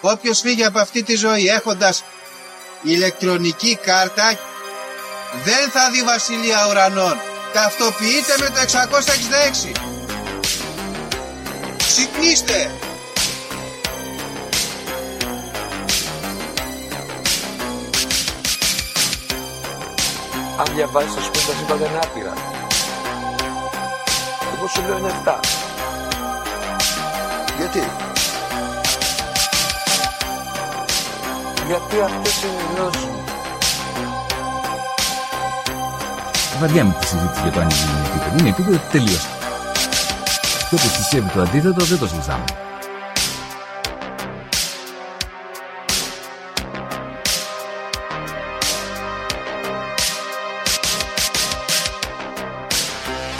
Όποιος φύγει από αυτή τη ζωή έχοντας ηλεκτρονική κάρτα δεν θα δει βασιλεία ουρανών. Ταυτοποιείτε με το 666. Ξυπνήστε! Αν διαβάζεις τα πούμε τα σύμπαντα είναι άπειρα. Εγώ σου λέω είναι 7. Γιατί; Γιατί αυτές είναι οι γνώσεις μου. Βαριά τη συζήτηση για το αν είναι επίπεδο. Είναι επίπεδο τελείω. Και όποιο πιστεύει το αντίθετο δεν το συζητάμε.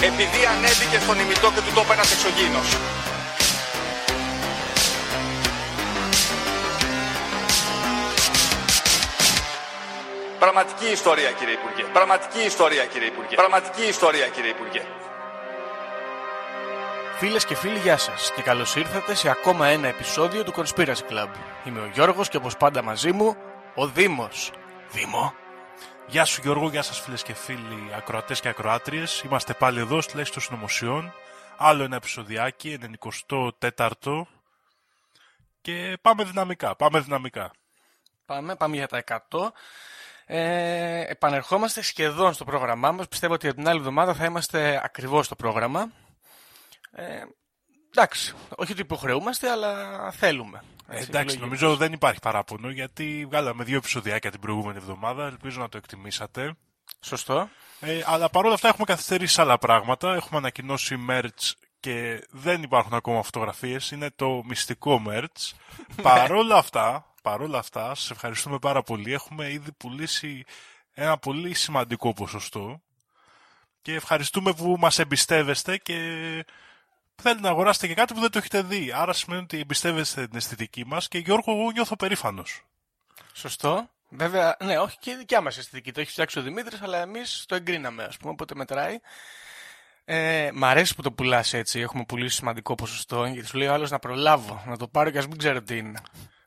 επειδή ανέβηκε στον ημιτό και του το είπε ένας εξωγήινος. Πραγματική ιστορία κύριε Υπουργέ. Πραγματική ιστορία κύριε Υπουργέ. Πραγματική ιστορία κύριε Υπουργέ. Φίλες και φίλοι, γεια σας και καλώς ήρθατε σε ακόμα ένα επεισόδιο του Conspiracy Club. Είμαι ο Γιώργος και όπως πάντα μαζί μου, ο Δήμος. Δήμο. Γεια σου Γιώργο, γεια σας φίλες και φίλοι ακροατές και ακροάτριες. Είμαστε πάλι εδώ στη Λέξη των Συνωμοσιών. Άλλο ένα επεισοδιάκι, 94ο. Και πάμε δυναμικά, πάμε δυναμικά. Πάμε, πάμε για τα 100. Ε, επανερχόμαστε σχεδόν στο πρόγραμμά μας. Πιστεύω ότι την άλλη εβδομάδα θα είμαστε ακριβώς στο πρόγραμμα. Ε, εντάξει, όχι ότι υποχρεούμαστε, αλλά θέλουμε. Ε, εντάξει, νομίζω δεν υπάρχει παράπονο γιατί βγάλαμε δύο επεισοδιάκια την προηγούμενη εβδομάδα. Ελπίζω να το εκτιμήσατε. Σωστό. Ε, αλλά παρόλα αυτά έχουμε καθυστερήσει άλλα πράγματα. Έχουμε ανακοινώσει merch και δεν υπάρχουν ακόμα φωτογραφίες. Είναι το μυστικό merch. παρόλα αυτά, παρόλα αυτά, σας ευχαριστούμε πάρα πολύ. Έχουμε ήδη πουλήσει ένα πολύ σημαντικό ποσοστό και ευχαριστούμε που μας εμπιστεύεστε και θέλετε να αγοράσετε και κάτι που δεν το έχετε δει. Άρα σημαίνει ότι εμπιστεύεστε την αισθητική μας και Γιώργο, εγώ νιώθω περήφανος. Σωστό. Βέβαια, ναι, όχι και η δικιά μας αισθητική. Το έχει φτιάξει ο Δημήτρης, αλλά εμείς το εγκρίναμε, ας πούμε, οπότε μετράει. Ε, μ' αρέσει που το πουλάς έτσι. Έχουμε πουλήσει σημαντικό ποσοστό. Γιατί σου λέει ο άλλος να προλάβω, να το πάρω και ας μην ξέρω τι είναι.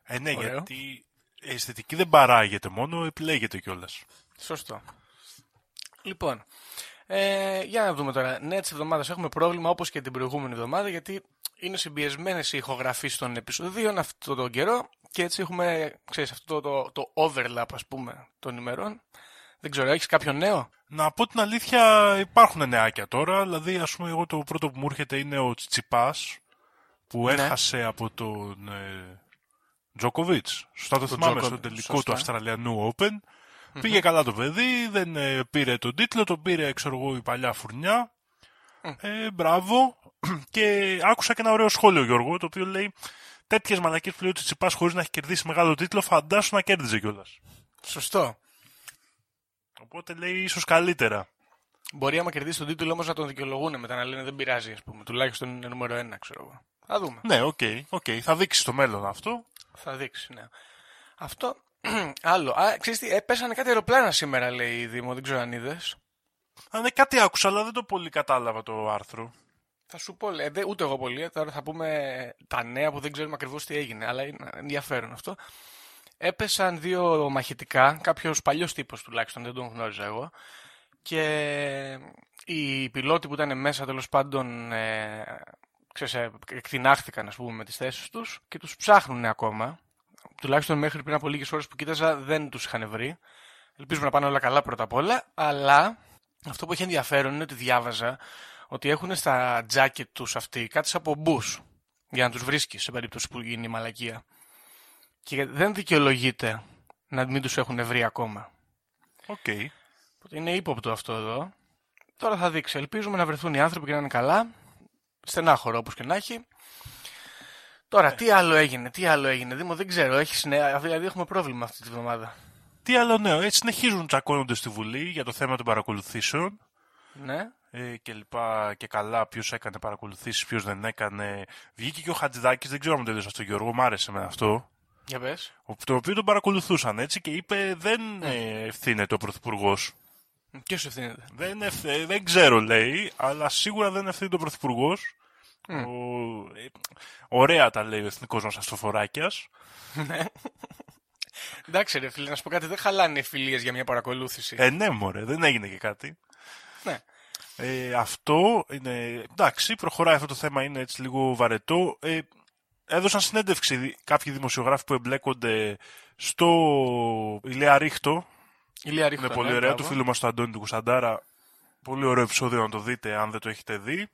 Ε, ναι, Ωραίο. γιατί η αισθητική δεν παράγεται μόνο, επιλέγεται κιόλας. Σωστό. Λοιπόν, ε, για να δούμε τώρα. Ναι, της εβδομάδας έχουμε πρόβλημα όπως και την προηγούμενη εβδομάδα, γιατί είναι συμπιεσμένες οι ηχογραφήσεις των επεισοδίων αυτόν τον καιρό και έτσι έχουμε, ξέρεις, αυτό το, το, το overlap, ας πούμε, των ημερών. Δεν ξέρω, έχεις κάποιο νέο; Να πω την αλήθεια, υπάρχουν νεάκια τώρα. Δηλαδή, ας πούμε, εγώ το πρώτο που μου έρχεται είναι ο Τσιτσιπάς, που ναι. έχασε από τον ε, Τζόκοβιτς. Σωστά το, το θυμάμαι, στο τελικό σωστά. του Αυστραλιανού Open. Mm-hmm. Πήγε καλά το παιδί, δεν ε, πήρε τον τίτλο, τον πήρε, ξέρω εγώ, η παλιά φουρνιά. Mm. Ε, μπράβο. Και άκουσα και ένα ωραίο σχόλιο, Γιώργο, το οποίο λέει τέτοιες μαλακίες που λέει ο Τσιπάς χωρίς να έχει κερδίσει μεγάλο τίτλο, φαντάσου να κέρδιζε κιόλας. Σωστό. Οπότε λέει ίσως καλύτερα. Μπορεί άμα κερδίσει τον τίτλο όμως να τον δικαιολογούν μετά να λένε δεν πειράζει, ας πούμε. Τουλάχιστον είναι νούμερο ένα, ξέρω εγώ. Θα δούμε. Ναι, OK. Okay, okay. Θα δείξει στο μέλλον αυτό. Θα δείξει, ναι. Αυτό. Άλλο. Α, ξέρεις τι, έπεσανε κάτι αεροπλάνα σήμερα, ρε Δήμο. Δεν ξέρω αν είδες. Α, ναι, κάτι άκουσα, αλλά δεν το πολύ κατάλαβα το άρθρο. Θα σου πω, ε, ούτε εγώ πολύ. Τώρα θα πούμε τα νέα που δεν ξέρουμε ακριβώς τι έγινε, αλλά είναι ενδιαφέρον αυτό. Έπεσαν δύο μαχητικά, κάποιος παλιός τύπος τουλάχιστον, δεν τον γνώριζα εγώ. Και οι πιλότοι που ήταν μέσα τέλος πάντων ε, ξέρεις, ε, εκτινάχθηκαν ας πούμε, με τις θέσεις τους και τους ψάχνουν ακόμα. Τουλάχιστον μέχρι πριν από λίγες ώρες που κοίταζα δεν τους είχαν βρει. Ελπίζουμε να πάνε όλα καλά πρώτα απ' όλα. Αλλά αυτό που έχει ενδιαφέρον είναι ότι διάβαζα ότι έχουν στα τζάκετ τους αυτοί κάτι σαν πομπούς για να τους βρίσκεις σε περίπτωση που γίνει η μαλακία. Και δεν δικαιολογείται να μην τους έχουν βρει ακόμα. OK. Okay. είναι ύποπτο αυτό εδώ. Τώρα θα δείξει. Ελπίζουμε να βρεθούν οι άνθρωποι και να είναι καλά. Στενάχωρο όπως και να έχει. Τώρα, ε. τι άλλο έγινε, τι άλλο έγινε. Δήμο, δεν ξέρω. Έχεις νέα, δηλαδή έχουμε πρόβλημα αυτή τη βδομάδα. Τι άλλο νέο. Έτσι συνεχίζουν τσακώνονται στη Βουλή για το θέμα των παρακολουθήσεων. Ναι ε, και λοιπά και καλά ποιος έκανε παρακολουθήσεις, ποιος δεν έκανε. Βγήκε και ο Χατζηδάκης, δεν ξέρω αν το είδες αυτό Γιώργο, μου άρεσε με αυτό. Για πες. Το οποίο τον παρακολουθούσαν έτσι και είπε δεν ε, ευθύνεται ο Πρωθυπουργός. Ποιος ευθύνεται; Δεν, ευθύ, δεν ξέρω λέει, αλλά σίγουρα δεν ευθύνεται ο Πρωθυπουργός Ο... ε, Ωραία τα λέει ο εθνικός μας Αστοφοράκιας. Εντάξει, ρε φίλε, να σου πω κάτι, δεν χαλάνε οι φιλίες για μια παρακολούθηση. Ε, ναι, μωρέ, δεν έγινε και κάτι. Ναι. Ε, αυτό είναι. Εντάξει, προχωράει αυτό το θέμα, είναι έτσι λίγο βαρετό. Ε, έδωσαν συνέντευξη δι- κάποιοι δημοσιογράφοι που εμπλέκονται στο Ηλία Ρίχτο. Ηλία Ρίχτο, Είναι πολύ ναι, ωραίο. μπράβο. Του φίλου μας του Αντώνη του Κουσταντάρα. Πολύ ωραίο επεισόδιο να το δείτε αν δεν το έχετε δει.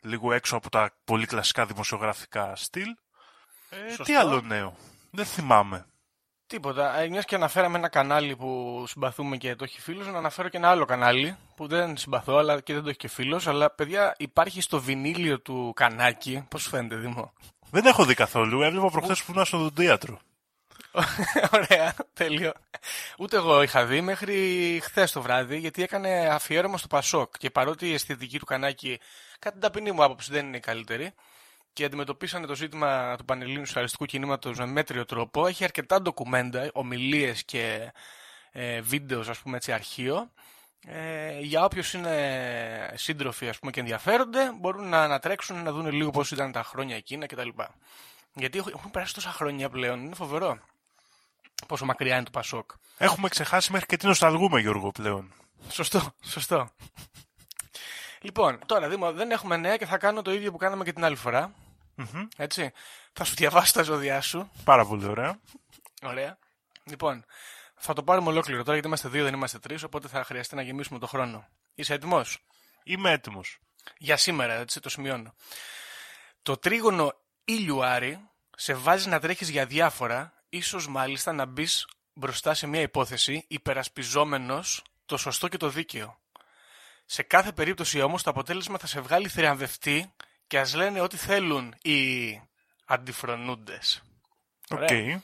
Λίγο έξω από τα πολύ κλασικά δημοσιογραφικά στυλ. Ε, Σωστό. τι άλλο νέο; Δεν θυμάμαι. Τίποτα. Ε, Μιας και αναφέραμε ένα κανάλι που συμπαθούμε και το έχει φίλος, να αναφέρω και ένα άλλο κανάλι που δεν συμπαθώ αλλά και δεν το έχει και φίλος. Αλλά παιδιά, υπάρχει στο βινίλιο του κανάκι. Πώς φαίνεται, Δήμο; Δεν έχω δει καθόλου. Έβλεπα προχθές που ήμουν στο δοντίατρο. Ωραία, τέλειο. Ούτε εγώ είχα δει μέχρι χθες το βράδυ, γιατί έκανε αφιέρωμα στο Πασόκ. Και παρότι η αισθητική του κανάκι, κατά την ταπεινή μου άποψη, δεν είναι η καλύτερη, και αντιμετωπίσανε το ζήτημα του Πανελλήνιου Σοσιαλιστικού Κινήματος με μέτριο τρόπο, έχει αρκετά ντοκουμέντα, ομιλίες και ε, βίντεος, ας πούμε έτσι, αρχείο. Ε, για όποιους είναι σύντροφοι ας πούμε, και ενδιαφέρονται, μπορούν να ανατρέξουν να δουν λίγο πώς ήταν τα χρόνια εκείνα κτλ. Γιατί έχουν- έχουν περάσει τόσα χρόνια πλέον, είναι φοβερό πόσο μακριά είναι το Πασόκ. Έχουμε ξεχάσει μέχρι και τι νοσταλγούμε, Γιώργο, πλέον. Σωστό, σωστό. Λοιπόν, τώρα Δήμο, δεν έχουμε νέα και θα κάνω το ίδιο που κάναμε και την άλλη φορά. Μμμ. Έτσι. Θα σου διαβάσω τα ζώδιά σου. Πάρα πολύ ωραία. Ωραία. Λοιπόν, θα το πάρουμε ολόκληρο τώρα γιατί είμαστε δύο, δεν είμαστε τρεις, οπότε θα χρειαστεί να γεμίσουμε το χρόνο. Είσαι έτοιμος; Είμαι έτοιμος. Για σήμερα, έτσι το σημειώνω. Το τρίγωνο ήλιου Άρη σε βάζει να τρέχεις για διάφορα, ίσως μάλιστα να μπεις μπροστά σε μια υπόθεση υπερασπιζόμενος το σωστό και το δίκαιο. Σε κάθε περίπτωση όμως το αποτέλεσμα θα σε βγάλει θριαμβευτή και ας λένε ό,τι θέλουν οι αντιφρονούντες. Οκ. Ωραία.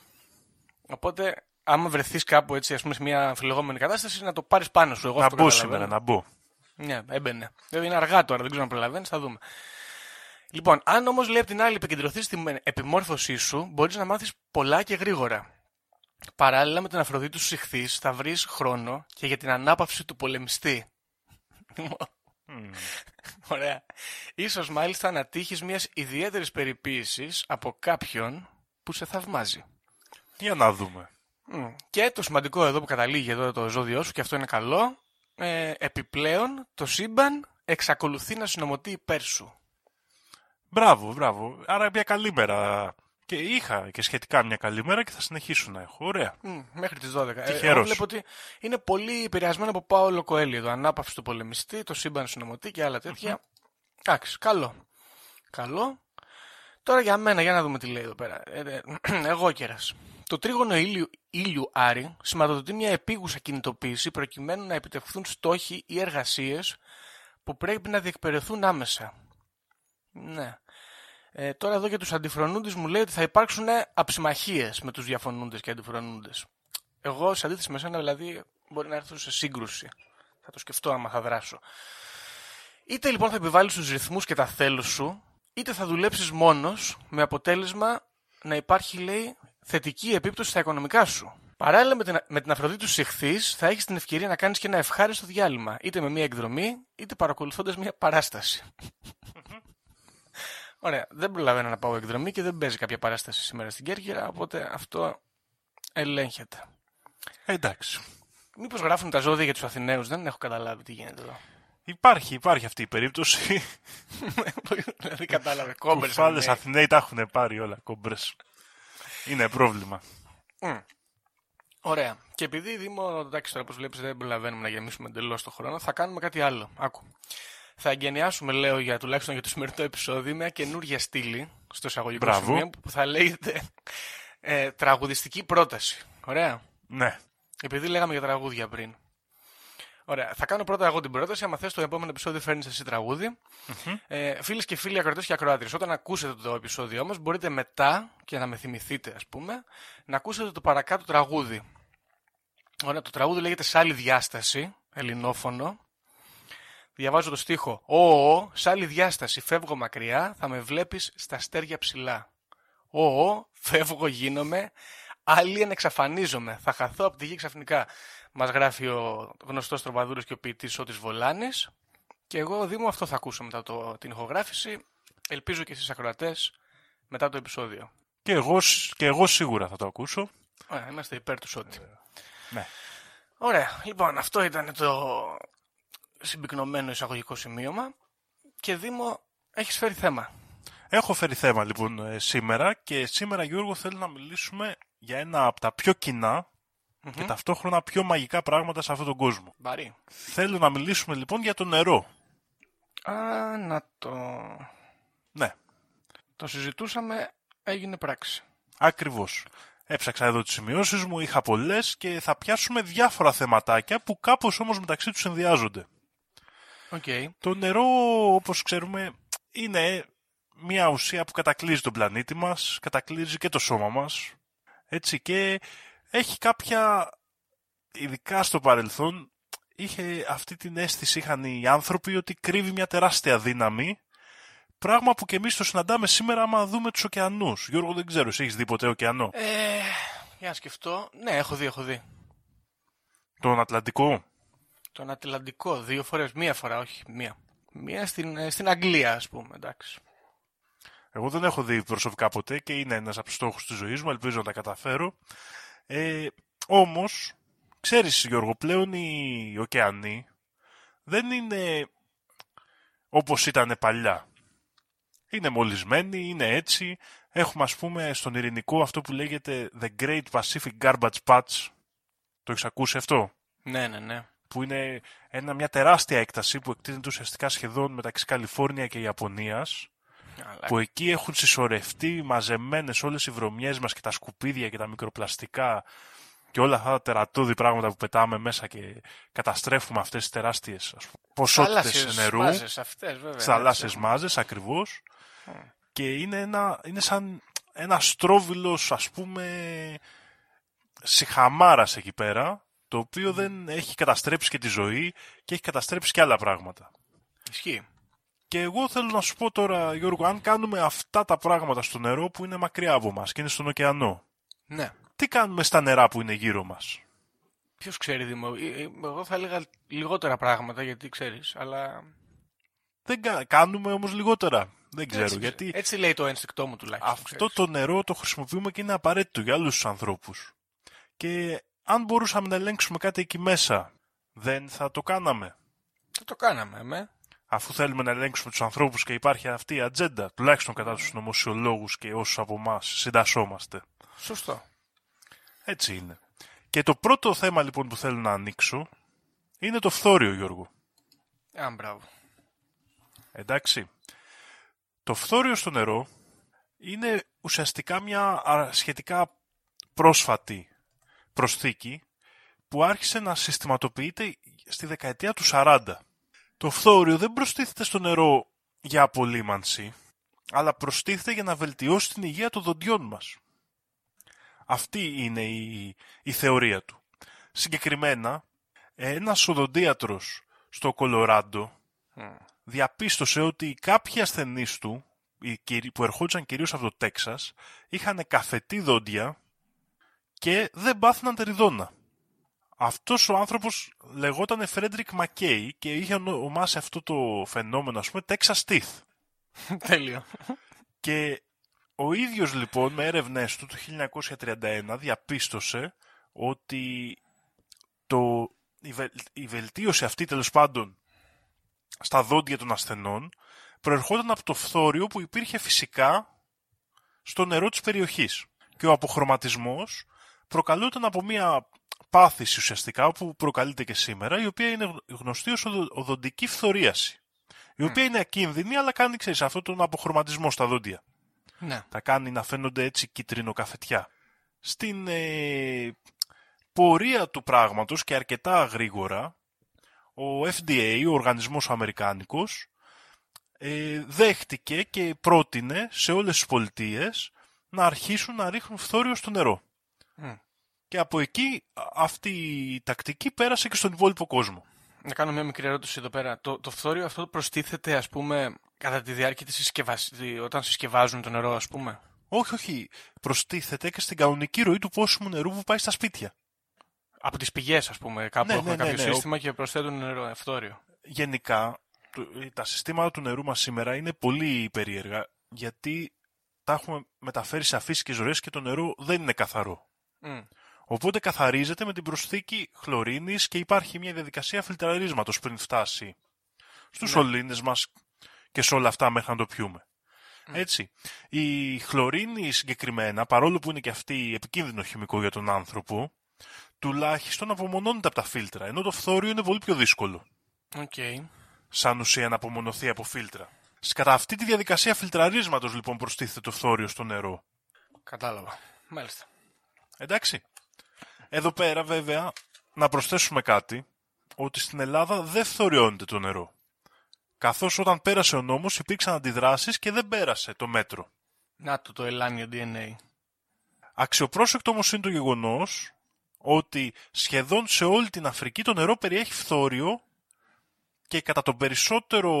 Οπότε, άμα βρεθείς κάπου έτσι, ας πούμε, σε μια αμφιλεγόμενη κατάσταση, να το πάρεις πάνω σου. Εγώ Να αυτό μπω καταλαβαίνω. σήμερα, να μπω. Ναι, έμπαινε. Βέβαια είναι αργά τώρα, δεν ξέρω αν προλαβαίνεις, θα δούμε. Λοιπόν, αν όμως λέει απ' την άλλη επικεντρωθείς στην επιμόρφωσή σου, μπορείς να μάθεις πολλά και γρήγορα. Παράλληλα με την Αφροδίτης σου ηχθείς, θα βρεις χρόνο και για την ανάπαυση του πολεμιστή. Ωραία. Ίσως μάλιστα να τύχεις μιας ιδιαίτερης περιποίησης από κάποιον που σε θαυμάζει. Για να δούμε. Μμ. Και το σημαντικό εδώ που καταλήγει εδώ το ζώδιό σου, και αυτό είναι καλό, ε, επιπλέον το σύμπαν εξακολουθεί να συνομωτεί υπέρ σου. Μπράβο, μπράβο. Άρα μια καλή μέρα. Και είχα και σχετικά μια καλή μέρα και θα συνεχίσω να έχω. Ωραία. Μμ, μέχρι τις 12. Ε, Τυχερός. εγώ βλέπω ότι είναι πολύ επηρεασμένο από Πάολο Κοέλιο. Το ανάπαυση του πολεμιστή, το σύμπαν συνομωτή και άλλα τέτοια. Εντάξει, καλό. Καλό. Τώρα για μένα, για να δούμε τι λέει εδώ πέρα. Ε, ε, εγώ κέρας. Το τρίγωνο ήλιου, ήλιου Άρη σηματοδοτεί μια επίγουσα κινητοποίηση προκειμένου να επιτευχθούν στόχοι ή εργασίες που πρέπει να διεκπαιρεθούν άμεσα. Ναι. Ε, τώρα εδώ για τους αντιφρονούντες μου λέει ότι θα υπάρξουν αψημαχίες με τους διαφωνούντες και αντιφρονούντες. Εγώ, σε αντίθεση με σένα, δηλαδή, μπορεί να έρθω σε σύγκρουση. Θα το σκεφτώ άμα θα δράσω. Είτε λοιπόν θα επιβάλλεις τους ρυθμούς και τα θέλω σου, είτε θα δουλέψεις μόνος, με αποτέλεσμα να υπάρχει, λέει, θετική επίπτωση στα οικονομικά σου. Παράλληλα με την, με την Αφροδίτη τους Συχθής, θα έχεις την ευκαιρία να κάνεις και ένα ευχάριστο διάλειμμα, είτε με μια εκδρομή, είτε παρακολουθώντας μια παράσταση. Ωραία, δεν προλαβαίνω να πάω εκδρομή και δεν παίζει κάποια παράσταση σήμερα στην Κέρκυρα, οπότε αυτό ελέγχεται. Ε, εντάξει. Μήπως γράφουν τα ζώδια για τους Αθηναίους, δεν έχω καταλάβει τι γίνεται εδώ. Υπάρχει, υπάρχει αυτή η περίπτωση. δηλαδή κατάλαβε, κόμπερς. Κουφάλε Αθηναίοι. Αθηναίοι τα έχουν πάρει όλα κόμπρες. Είναι πρόβλημα. Μμ. Ωραία. Και επειδή Δήμο, εντάξει τώρα όπως βλέπεις δεν προλαβαίνουμε να γεμίσουμε εντελώς το χρόνο, θα κάνουμε κάτι άλλο. Άκου. Θα εγκαινιάσουμε, λέω, για τουλάχιστον για το σημερινό επεισόδιο, μια καινούργια στήλη στο εισαγωγικό Μπράβο. σημείο που θα λέγεται ε, τραγουδιστική πρόταση. Ωραία. Ναι. Επειδή λέγαμε για τραγούδια πριν. Ωραία. Θα κάνω πρώτα εγώ την πρόταση. Αν θες το επόμενο επεισόδιο, φέρνεις εσύ τραγούδι. Ε, Φίλες και φίλοι ακροτέ και ακροάτρε, όταν ακούσετε το επεισόδιο όμως, μπορείτε μετά και να με θυμηθείτε, ας πούμε, να ακούσετε το παρακάτω τραγούδι. Ωραία, το τραγούδι λέγεται Σ' άλλη διάσταση, ελληνόφωνο. Διαβάζω το στίχο. Ω, ω, σ' άλλη διάσταση, φεύγω μακριά, θα με βλέπεις στα αστέρια ψηλά. Ω, ω, φεύγω, γίνομαι, άλλοι εξαφανίζομαι, θα χαθώ από τη γη ξαφνικά. Μας γράφει ο γνωστός τροβαδούρος και ο ποιητής Σώτης Βολάνης. Και εγώ, Δήμο, αυτό θα ακούσω μετά το, την ηχογράφηση. Ελπίζω και εσείς ακροατές μετά το επεισόδιο. Και εγώ, σ- και εγώ σίγουρα θα το ακούσω. Ωραία, είμαστε υπέρ του Σότι. Ναι. Ωραία, λοιπόν, αυτό ήταν το συμπυκνωμένο εισαγωγικό σημείωμα. Και Δήμο, έχεις φέρει θέμα. Έχω φέρει θέμα λοιπόν ε, σήμερα και σήμερα Γιώργο θέλω να μιλήσουμε για ένα από τα πιο κοινά και ταυτόχρονα πιο μαγικά πράγματα σε αυτόν τον κόσμο. Βαρύ. Θέλω να μιλήσουμε λοιπόν για το νερό. Α, να το... Ναι, Το συζητούσαμε, έγινε πράξη. ακριβώς. Έψαξα εδώ τις σημειώσεις μου, είχα πολλές και θα πιάσουμε διάφορα θεματάκια που κάπως όμως μεταξύ τους συνδυάζονται. Οκ. Το νερό, όπως ξέρουμε, είναι μια ουσία που κατακλύζει τον πλανήτη μας, κατακλύζει και το σώμα μας, έτσι, και έχει κάποια, ειδικά στο παρελθόν, είχε αυτή την αίσθηση, είχαν οι άνθρωποι, ότι κρύβει μια τεράστια δύναμη, πράγμα που και εμείς το συναντάμε σήμερα άμα δούμε τους ωκεανούς. Γιώργο, δεν ξέρω, εσύ έχεις δει ποτέ ωκεανό; Ε, για να σκεφτώ. Ναι, έχω δει, έχω δει. Τον Ατλαντικό; Τον Ατλαντικό, δύο φορές. Μία φορά, όχι, μία. Μία στην, ε, στην Αγγλία, ας πούμε, εντάξει. Εγώ δεν έχω δει προσωπικά ποτέ και είναι ένας από τους στόχους της ζωής μου, ελπίζω να τα καταφέρω. Ε, όμως, ξέρεις Γιώργο, πλέον οι ωκεανοί δεν είναι όπως ήταν παλιά. Είναι μολυσμένοι, είναι έτσι. Έχουμε ας πούμε στον ειρηνικό αυτό που λέγεται The Great Pacific Garbage Patch. Το έχεις ακούσει αυτό; Ναι, ναι, ναι. Που είναι ένα, μια τεράστια έκταση που εκτείνεται ουσιαστικά σχεδόν μεταξύ Καλιφόρνια και Ιαπωνίας Αλλά... που εκεί έχουν συσσωρευτεί μαζεμένες όλες οι βρωμιές μας και τα σκουπίδια και τα μικροπλαστικά και όλα αυτά τα τερατώδη πράγματα που πετάμε μέσα και καταστρέφουμε αυτές τις τεράστιες ας πούμε, ποσότητες Θάλασσες νερού, μάζες αυτές, βέβαια. τις θαλάσσιες έτσι. μάζες ακριβώς και είναι, ένα, είναι σαν ένα στρόβιλος ας πούμε συχαμάρας εκεί πέρα το οποίο δεν έχει καταστρέψει και τη ζωή και έχει καταστρέψει και άλλα πράγματα. Ισχύει. Και εγώ θέλω να σου πω τώρα, Γιώργο, αν κάνουμε αυτά τα πράγματα στο νερό που είναι μακριά από μας και είναι στον ωκεανό, Ναι. τι κάνουμε στα νερά που είναι γύρω μας; Ποιος ξέρει, Δήμο. Ε, ε, Εγώ θα έλεγα λιγότερα πράγματα, γιατί ξέρεις, αλλά... Δεν κα- κάνουμε όμως λιγότερα. Δεν ξέρω έτσι, γιατί Έτσι λέει το ένστικτό μου τουλάχιστον. αυτό ξέρεις. το νερό το χρησιμοποιούμε και είναι απαραίτητο για άλλους τους ανθρώπους. Και αν μπορούσαμε να ελέγξουμε κάτι εκεί μέσα, δεν θα το κάναμε. Θα το κάναμε, με. Αφού θέλουμε να ελέγξουμε τους ανθρώπους και υπάρχει αυτή η ατζέντα, τουλάχιστον κατά τους νομοσιολόγους και όσους από εμάς συντασσόμαστε. Σωστό. Έτσι είναι. Και το πρώτο θέμα λοιπόν που θέλω να ανοίξω είναι το φθόριο, Γιώργο. Α, μπράβο. Εντάξει. Το φθόριο στο νερό είναι ουσιαστικά μια α, σχετικά πρόσφατη προσθήκη που άρχισε να συστηματοποιείται στη δεκαετία του 40. Το φθόριο δεν προστίθεται στο νερό για απολύμανση, αλλά προστίθεται για να βελτιώσει την υγεία των δοντιών μας. Αυτή είναι η, η θεωρία του. Συγκεκριμένα, ένας οδοντίατρος στο Κολοράντο διαπίστωσε ότι κάποιοι ασθενείς του, οι κυρί- που ερχόντουσαν κυρίως από το Τέξας, είχαν καφετή δόντια και δεν πάθαιναν τεριδόνα. Αυτός ο άνθρωπος λεγόταν Φρέντρικ Μακέι και είχε ονομάσει αυτό το φαινόμενο, ας πούμε, Texas Teeth. Τέλειο. Και ο ίδιος λοιπόν με έρευνές του το 1931 διαπίστωσε ότι το, η, βελ- η βελτίωση αυτή τέλος πάντων στα δόντια των ασθενών προερχόταν από το φθόριο που υπήρχε φυσικά στο νερό της περιοχής. Και ο αποχρωματισμός προκαλούταν από μια πάθηση ουσιαστικά που προκαλείται και σήμερα η οποία είναι γνωστή ως οδο- οδοντική φθορίαση. Η οποία είναι ακίνδυνη αλλά κάνει ξέρεις, αυτόν τον αποχρωματισμό στα δόντια ναι. τα κάνει να φαίνονται έτσι κίτρινο-καφετιά. Στην ε, πορεία του πράγματος και αρκετά γρήγορα, ο FDA, ο οργανισμός ο Αμερικάνικος, ε, δέχτηκε και πρότεινε σε όλες τις πολιτείες να αρχίσουν να ρίχνουν φθόριο στο νερό. Μμ. Και από εκεί α- αυτή η τακτική πέρασε και στον υπόλοιπο κόσμο. Να κάνω μια μικρή ερώτηση εδώ πέρα. Το, το φθόριο αυτό προστίθεται, ας πούμε, κατά τη διάρκεια της συσκευασ... όταν συσκευάζουν το νερό, ας πούμε; Όχι, όχι. Προστίθεται και στην κανονική ροή του πόσιμου νερού που πάει στα σπίτια. Από τις πηγές, ας πούμε. Κάπου Ναι, έχουν ναι, ναι, κάποιο ναι, σύστημα και προσθέτουν νερό, ε, φθόριο. γενικά τα συστήματα του νερού μας σήμερα είναι πολύ περίεργα γιατί τα έχουμε μεταφέρει σε αφύσικες ροές και το νερό δεν είναι καθαρό. Οπότε καθαρίζεται με την προσθήκη χλωρίνης και υπάρχει μια διαδικασία φιλτραρίσματος πριν φτάσει στους ναι. σωλήνες μας και σε όλα αυτά μέχρι να το πιούμε. Έτσι. Η χλωρίνη συγκεκριμένα, παρόλο που είναι και αυτή επικίνδυνο χημικό για τον άνθρωπο, τουλάχιστον απομονώνεται από τα φίλτρα, ενώ το φθόριο είναι πολύ πιο δύσκολο. Okay. Σαν ουσία να απομονωθεί από φίλτρα. Κατά αυτή τη διαδικασία φιλτραρίσματος λοιπόν προστίθεται το φθόριο στο νερό. Κατάλαβα. Μάλιστα. Εντάξει. Εδώ πέρα βέβαια να προσθέσουμε κάτι, ότι στην Ελλάδα δεν φθοριώνεται το νερό. Καθώς όταν πέρασε ο νόμος υπήρξαν αντιδράσεις και δεν πέρασε το μέτρο. Να το το ελάνιο DNA. Αξιοπρόσεκτο όμως είναι το γεγονός ότι σχεδόν σε όλη την Αφρική το νερό περιέχει φθόριο και κατά το περισσότερο,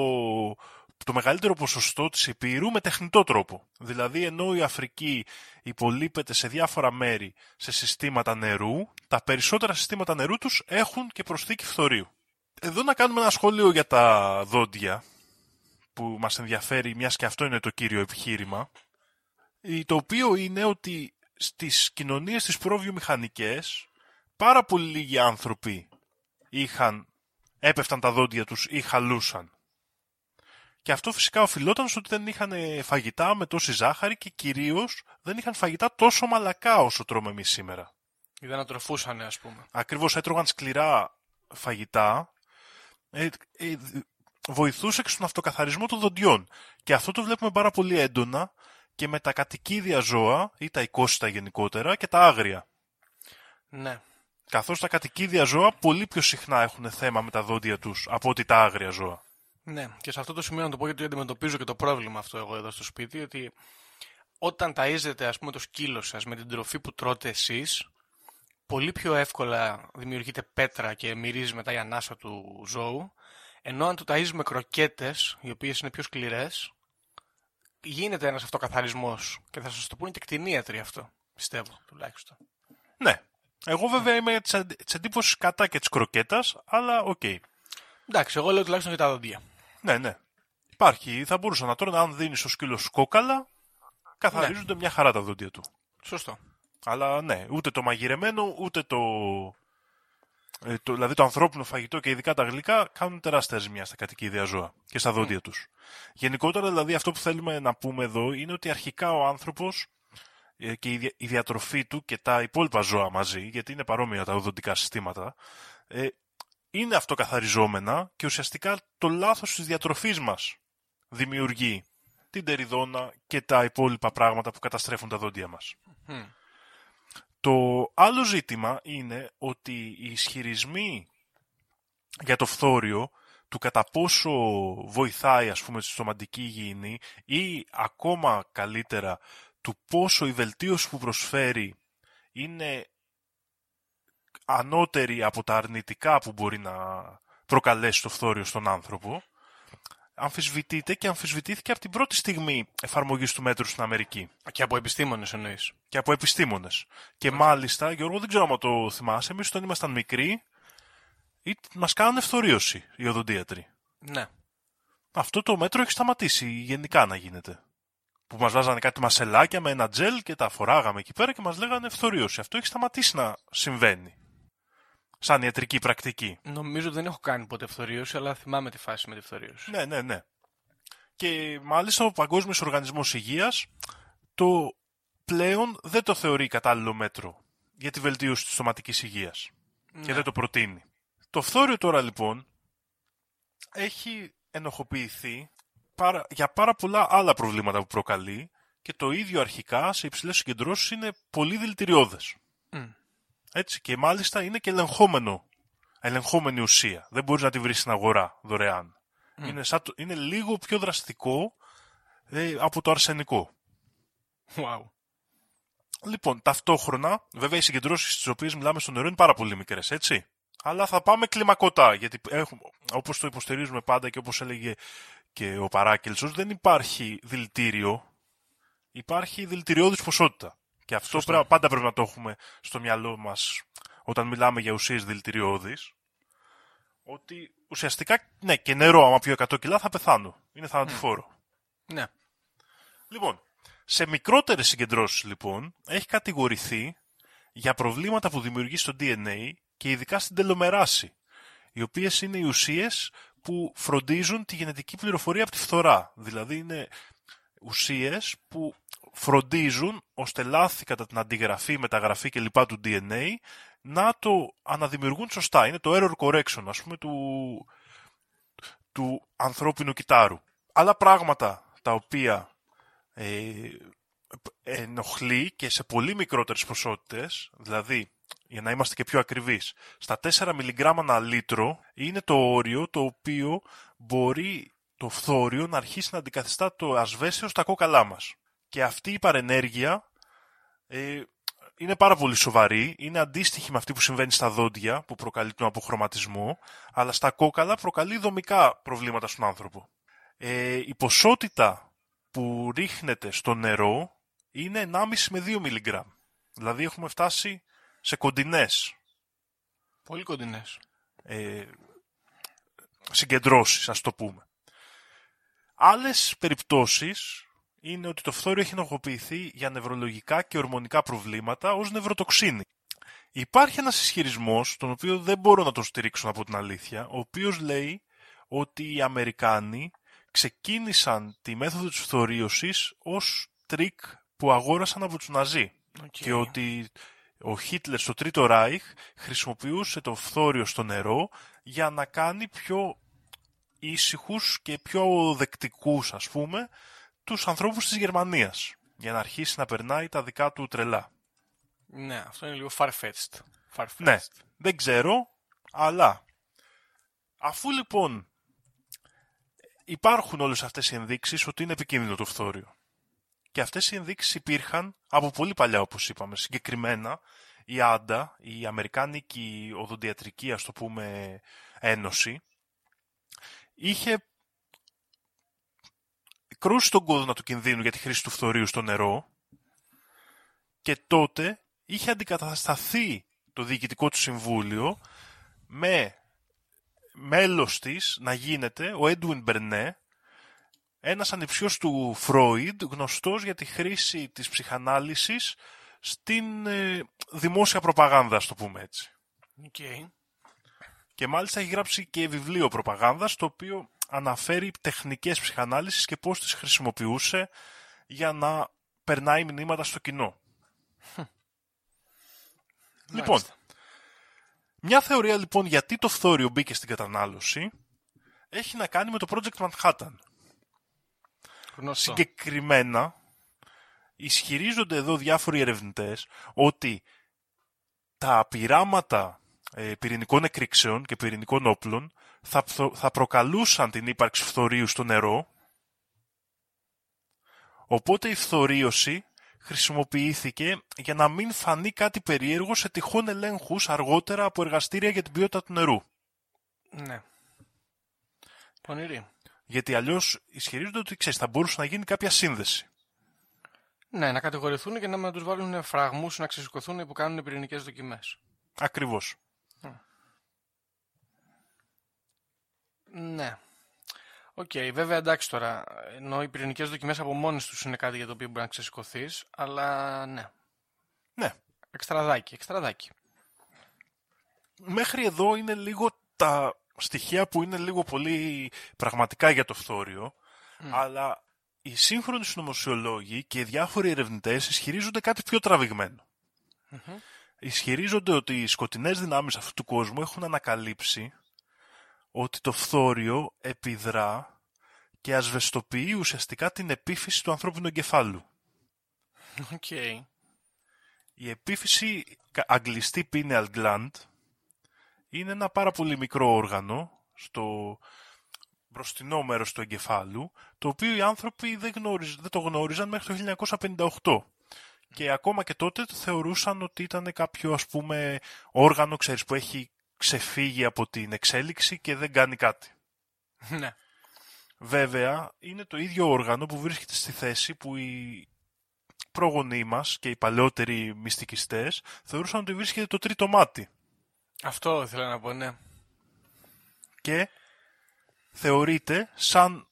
το μεγαλύτερο ποσοστό της Υπήρου με τεχνητό τρόπο. Δηλαδή ενώ η Αφρική υπολείπεται σε διάφορα μέρη σε συστήματα νερού, τα περισσότερα συστήματα νερού τους έχουν και προσθήκη φθορίου. Εδώ να κάνουμε ένα σχόλιο για τα δόντια που μας ενδιαφέρει μιας και αυτό είναι το κύριο επιχείρημα το οποίο είναι ότι στις κοινωνίες τις προβιομηχανικές πάρα πολύ λίγοι άνθρωποι είχαν, έπεφταν τα δόντια τους ή χαλούσαν. Και αυτό φυσικά οφειλόταν στο ότι δεν είχαν φαγητά με τόση ζάχαρη και κυρίως δεν είχαν φαγητά τόσο μαλακά όσο τρώμε εμείς σήμερα. Ή δεν ατροφούσαν, ας πούμε. Ακριβώς έτρωγαν σκληρά φαγητά, ε, ε, βοηθούσε και στον αυτοκαθαρισμό των δοντιών. Και αυτό το βλέπουμε πάρα πολύ έντονα και με τα κατοικίδια ζώα ή τα οικόσιτα γενικότερα και τα άγρια. Ναι. Καθώς τα κατοικίδια ζώα πολύ πιο συχνά έχουν θέμα με τα δόντια τους από ότι τα άγρια ζώα. Ναι, και σε αυτό το σημείο να το πω γιατί αντιμετωπίζω και το πρόβλημα αυτό εγώ εδώ στο σπίτι, ότι όταν ταΐζετε ας πούμε το σκύλο σας με την τροφή που τρώτε εσείς, πολύ πιο εύκολα δημιουργείται πέτρα και μυρίζει μετά η ανάσα του ζώου, ενώ αν το ταΐζεις με κροκέτες, οι οποίες είναι πιο σκληρές, γίνεται ένας αυτοκαθαρισμός και θα σας το πούνε και κτηνίατροι αυτό, πιστεύω τουλάχιστον. Ναι. Εγώ βέβαια είμαι της εντύπωσης κατά και της κροκέτας, αλλά OK. Okay. Εντάξει, εγώ λέω τουλάχιστον για τα δόντια. Ναι, ναι. Υπάρχει, θα μπορούσα να τρώνε, αν δίνεις στο σκύλο κόκαλα, καθαρίζονται ναι. μια χαρά τα δόντια του. Σωστό. Αλλά ναι, ούτε το μαγειρεμένο, ούτε το... Ε, το, δηλαδή το ανθρώπινο φαγητό και ειδικά τα γλυκά κάνουν τεράστια ζημιά στα κατοικίδια ζώα και στα δόντια mm. τους. Γενικότερα δηλαδή αυτό που θέλουμε να πούμε εδώ είναι ότι αρχικά ο άνθρωπος ε, και η διατροφή του και τα υπόλοιπα ζώα μαζί, γιατί είναι παρόμοια τα οδοντικά συστήματα, ε, είναι αυτοκαθαριζόμενα και ουσιαστικά το λάθος της διατροφής μας δημιουργεί την τεριδόνα και τα υπόλοιπα πράγματα που καταστρέφουν τα δόντια μας. Το άλλο ζήτημα είναι ότι οι ισχυρισμοί για το φθόριο του κατά πόσο βοηθάει ας πούμε στη στοματική υγιεινή ή ακόμα καλύτερα του πόσο η βελτίωση που προσφέρει είναι ανώτερη από τα αρνητικά που μπορεί να προκαλέσει το φθόριο στον άνθρωπο, αμφισβητείται και αμφισβητήθηκε από την πρώτη στιγμή εφαρμογής του μέτρου στην Αμερική. Και από επιστήμονες εννοείς. Και από επιστήμονες. Και μάλιστα, Γιώργο, δεν ξέρω αν το θυμάσαι, εμείς όταν ήμασταν μικροί, μας κάνανε φθορίωση οι οδοντίατροι. Ναι. Αυτό το μέτρο έχει σταματήσει γενικά να γίνεται. Που μας βάζανε κάτι μασελάκια με ένα τζελ και τα φοράγαμε εκεί πέρα και μας λέγανε φθορίωση. Αυτό έχει σταματήσει να συμβαίνει σαν ιατρική πρακτική. Νομίζω δεν έχω κάνει ποτέ φθορίωση, αλλά θυμάμαι τη φάση με τη φθορίωση. Ναι, ναι, ναι. Και μάλιστα ο Παγκόσμιος Οργανισμός Υγείας το πλέον δεν το θεωρεί κατάλληλο μέτρο για τη βελτίωση της σωματικής υγείας. Και ναι. δεν το προτείνει. Το φθόριο τώρα λοιπόν έχει ενοχοποιηθεί για πάρα πολλά άλλα προβλήματα που προκαλεί και το ίδιο αρχικά σε υψηλές συγκεντρώσεις είναι πολύ δηλητηριώδες. Έτσι, και μάλιστα είναι και ελεγχόμενο. Ελεγχόμενη ουσία. Δεν μπορείς να τη βρεις στην αγορά δωρεάν. Είναι, είναι λίγο πιο δραστικό ε, από το αρσενικό. Wow. Λοιπόν, ταυτόχρονα, βέβαια οι συγκεντρώσεις τι οποίες μιλάμε στο νερό είναι πάρα πολύ μικρές, έτσι. Αλλά θα πάμε κλιμακωτά, γιατί όπως το υποστηρίζουμε πάντα και όπως έλεγε και ο Παράκελσος, δεν υπάρχει δηλητήριο, υπάρχει δηλητηριώδης ποσότητα. Και αυτό πάντα πρέπει να το έχουμε στο μυαλό μας όταν μιλάμε για ουσίες δηλητηριώδεις, ότι ουσιαστικά, ναι, και νερό, άμα πιω 100 κιλά θα πεθάνω. Είναι θανατηφόρο. Ναι. Λοιπόν, σε μικρότερες συγκεντρώσεις λοιπόν, έχει κατηγορηθεί για προβλήματα που δημιουργεί στο DNA και ειδικά στην τελομεράση, οι οποίες είναι οι ουσίες που φροντίζουν τη γενετική πληροφορία από τη φθορά. Δηλαδή είναι ουσίες που φροντίζουν ώστε λάθη κατά την αντιγραφή, μεταγραφή κλπ. του DNA να το αναδημιουργούν σωστά. Είναι το error correction, ας πούμε, του, του ανθρώπινου κυτάρου. Άλλα πράγματα τα οποία ε, ενοχλεί και σε πολύ μικρότερες ποσότητες, δηλαδή για να είμαστε και πιο ακριβείς, στα 4 μιλιγκράμμα ανά λίτρο είναι το όριο το οποίο μπορεί το φθόριο να αρχίσει να αντικαθιστά το ασβέστιο στα κόκαλά μας. Και αυτή η παρενέργεια ε, είναι πάρα πολύ σοβαρή, είναι αντίστοιχη με αυτή που συμβαίνει στα δόντια που προκαλεί τον αποχρωματισμό, αλλά στα κόκαλα προκαλεί δομικά προβλήματα στον άνθρωπο. Ε, η ποσότητα που ρίχνεται στο νερό είναι 1,5 με 2 μιλιγκράμμ. Δηλαδή έχουμε φτάσει σε κοντινές. Πολύ κοντινές. Ε, συγκεντρώσεις, ας το πούμε. Άλλες περιπτώσεις είναι ότι το φθόριο έχει ενεργοποιηθεί για νευρολογικά και ορμονικά προβλήματα ως νευροτοξίνη. Υπάρχει ένας ισχυρισμός, τον οποίο δεν μπορώ να τον στηρίξω από την αλήθεια, ο οποίος λέει ότι οι Αμερικάνοι ξεκίνησαν τη μέθοδο της φθορίωσης ως τρικ που αγόρασαν από τους Ναζί. Και ότι ο Χίτλερ στο Τρίτο Ράιχ χρησιμοποιούσε το φθόριο στο νερό για να κάνει πιο ήσυχους και πιο δεκτικούς, ας πούμε, τους ανθρώπους της Γερμανίας. Για να αρχίσει να περνάει τα δικά του τρελά. Ναι, αυτό είναι λίγο far-fetched. Ναι, δεν ξέρω, αλλά αφού λοιπόν υπάρχουν όλες αυτές οι ενδείξεις ότι είναι επικίνδυνο το φθόριο και αυτές οι ενδείξεις υπήρχαν από πολύ παλιά όπως είπαμε. Συγκεκριμένα η Άντα, η Αμερικάνικη Οδοντιατρική ας το πούμε ένωση, είχε κρούσει τον κόδωνα του κινδύνου για τη χρήση του φθορείου στο νερό και τότε είχε αντικατασταθεί το διοικητικό του συμβούλιο με μέλος της να γίνεται ο Έντουιν Μπερνέ, ένας ανιψιός του Φρόιντ, γνωστός για τη χρήση της ψυχανάλυσης στην ε, δημόσια προπαγάνδα, το πούμε έτσι. Okay. Και μάλιστα έχει γράψει και βιβλίο προπαγάνδας, το οποίο αναφέρει τεχνικές ψυχανάλυσης και πώς τις χρησιμοποιούσε για να περνάει μηνύματα στο κοινό. λοιπόν, μια θεωρία λοιπόν γιατί το φθόριο μπήκε στην κατανάλωση έχει να κάνει με το Project Manhattan. Γνωστό. Συγκεκριμένα ισχυρίζονται εδώ διάφοροι ερευνητές ότι τα πειράματα ε, πυρηνικών εκρήξεων και πυρηνικών όπλων θα, θα προκαλούσαν την ύπαρξη φθορείου στο νερό οπότε η φθορίωση χρησιμοποιήθηκε για να μην φανεί κάτι περίεργο σε τυχόν ελέγχους αργότερα από εργαστήρια για την ποιότητα του νερού. Ναι. Πονηρή. Γιατί αλλιώς ισχυρίζονται ότι ξέρεις, θα μπορούσε να γίνει κάποια σύνδεση. Ναι, να κατηγορηθούν και να τους βάλουν φραγμούς να ξεσηκωθούν που κάνουν πυρηνικές δοκιμές. Ακριβώς. Ναι. OK, okay, βέβαια εντάξει τώρα. Ενώ οι πυρηνικές δοκιμές από μόνες τους είναι κάτι για το οποίο μπορεί να ξεσηκωθείς, αλλά ναι. Ναι. Εξτραδάκι, εξτραδάκι. Μέχρι εδώ είναι λίγο τα στοιχεία που είναι λίγο πολύ πραγματικά για το φθόριο, αλλά οι σύγχρονοι συνωμοσιολόγοι και οι διάφοροι ερευνητές ισχυρίζονται κάτι πιο τραβηγμένο. Ισχυρίζονται ότι οι σκοτεινές δυνάμεις αυτού του κόσμου έχουν ανακαλύψει ότι το φθόριο επιδρά και ασβεστοποιεί ουσιαστικά την επίφυση του ανθρώπινου εγκεφάλου. Okay. Η επίφυση αγγλιστή pineal gland είναι ένα πάρα πολύ μικρό όργανο στο μπροστινό μέρος του εγκεφάλου, το οποίο οι άνθρωποι δεν, δεν το γνώριζαν μέχρι το 1958. Και ακόμα και τότε θεωρούσαν ότι ήταν κάποιο ας πούμε όργανο, ξέρεις, που έχει ξεφύγει από την εξέλιξη και δεν κάνει κάτι. Ναι. Βέβαια, είναι το ίδιο όργανο που βρίσκεται στη θέση που οι πρόγονοί μας και οι παλαιότεροι μυστικιστές θεωρούσαν ότι βρίσκεται το τρίτο μάτι. Αυτό ήθελα να πω, ναι. και θεωρείται σαν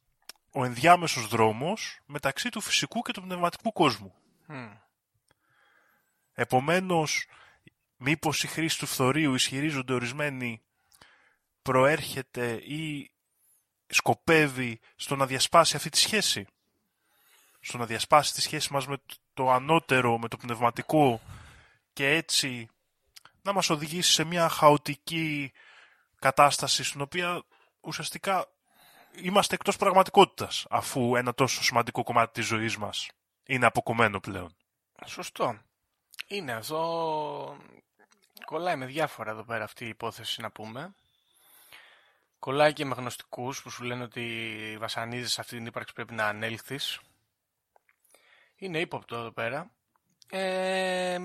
ο ενδιάμεσος δρόμος μεταξύ του φυσικού και του πνευματικού κόσμου. Mm. Επομένως, μήπως η χρήση του φθορείου ισχυρίζονται ορισμένοι προέρχεται ή σκοπεύει στο να διασπάσει αυτή τη σχέση; Στο να διασπάσει τη σχέση μας με το ανώτερο, με το πνευματικό και έτσι να μας οδηγήσει σε μια χαοτική κατάσταση στην οποία ουσιαστικά είμαστε εκτός πραγματικότητας αφού ένα τόσο σημαντικό κομμάτι της ζωής μας είναι αποκομμένο πλέον. Σωστό. Είναι αυτό... Κολλάει με διάφορα εδώ πέρα αυτή η υπόθεση να πούμε. Κολλάει και με γνωστικούς που σου λένε ότι βασανίζεις αυτή την ύπαρξη πρέπει να ανέλθεις. Είναι ύποπτο εδώ πέρα. Ε,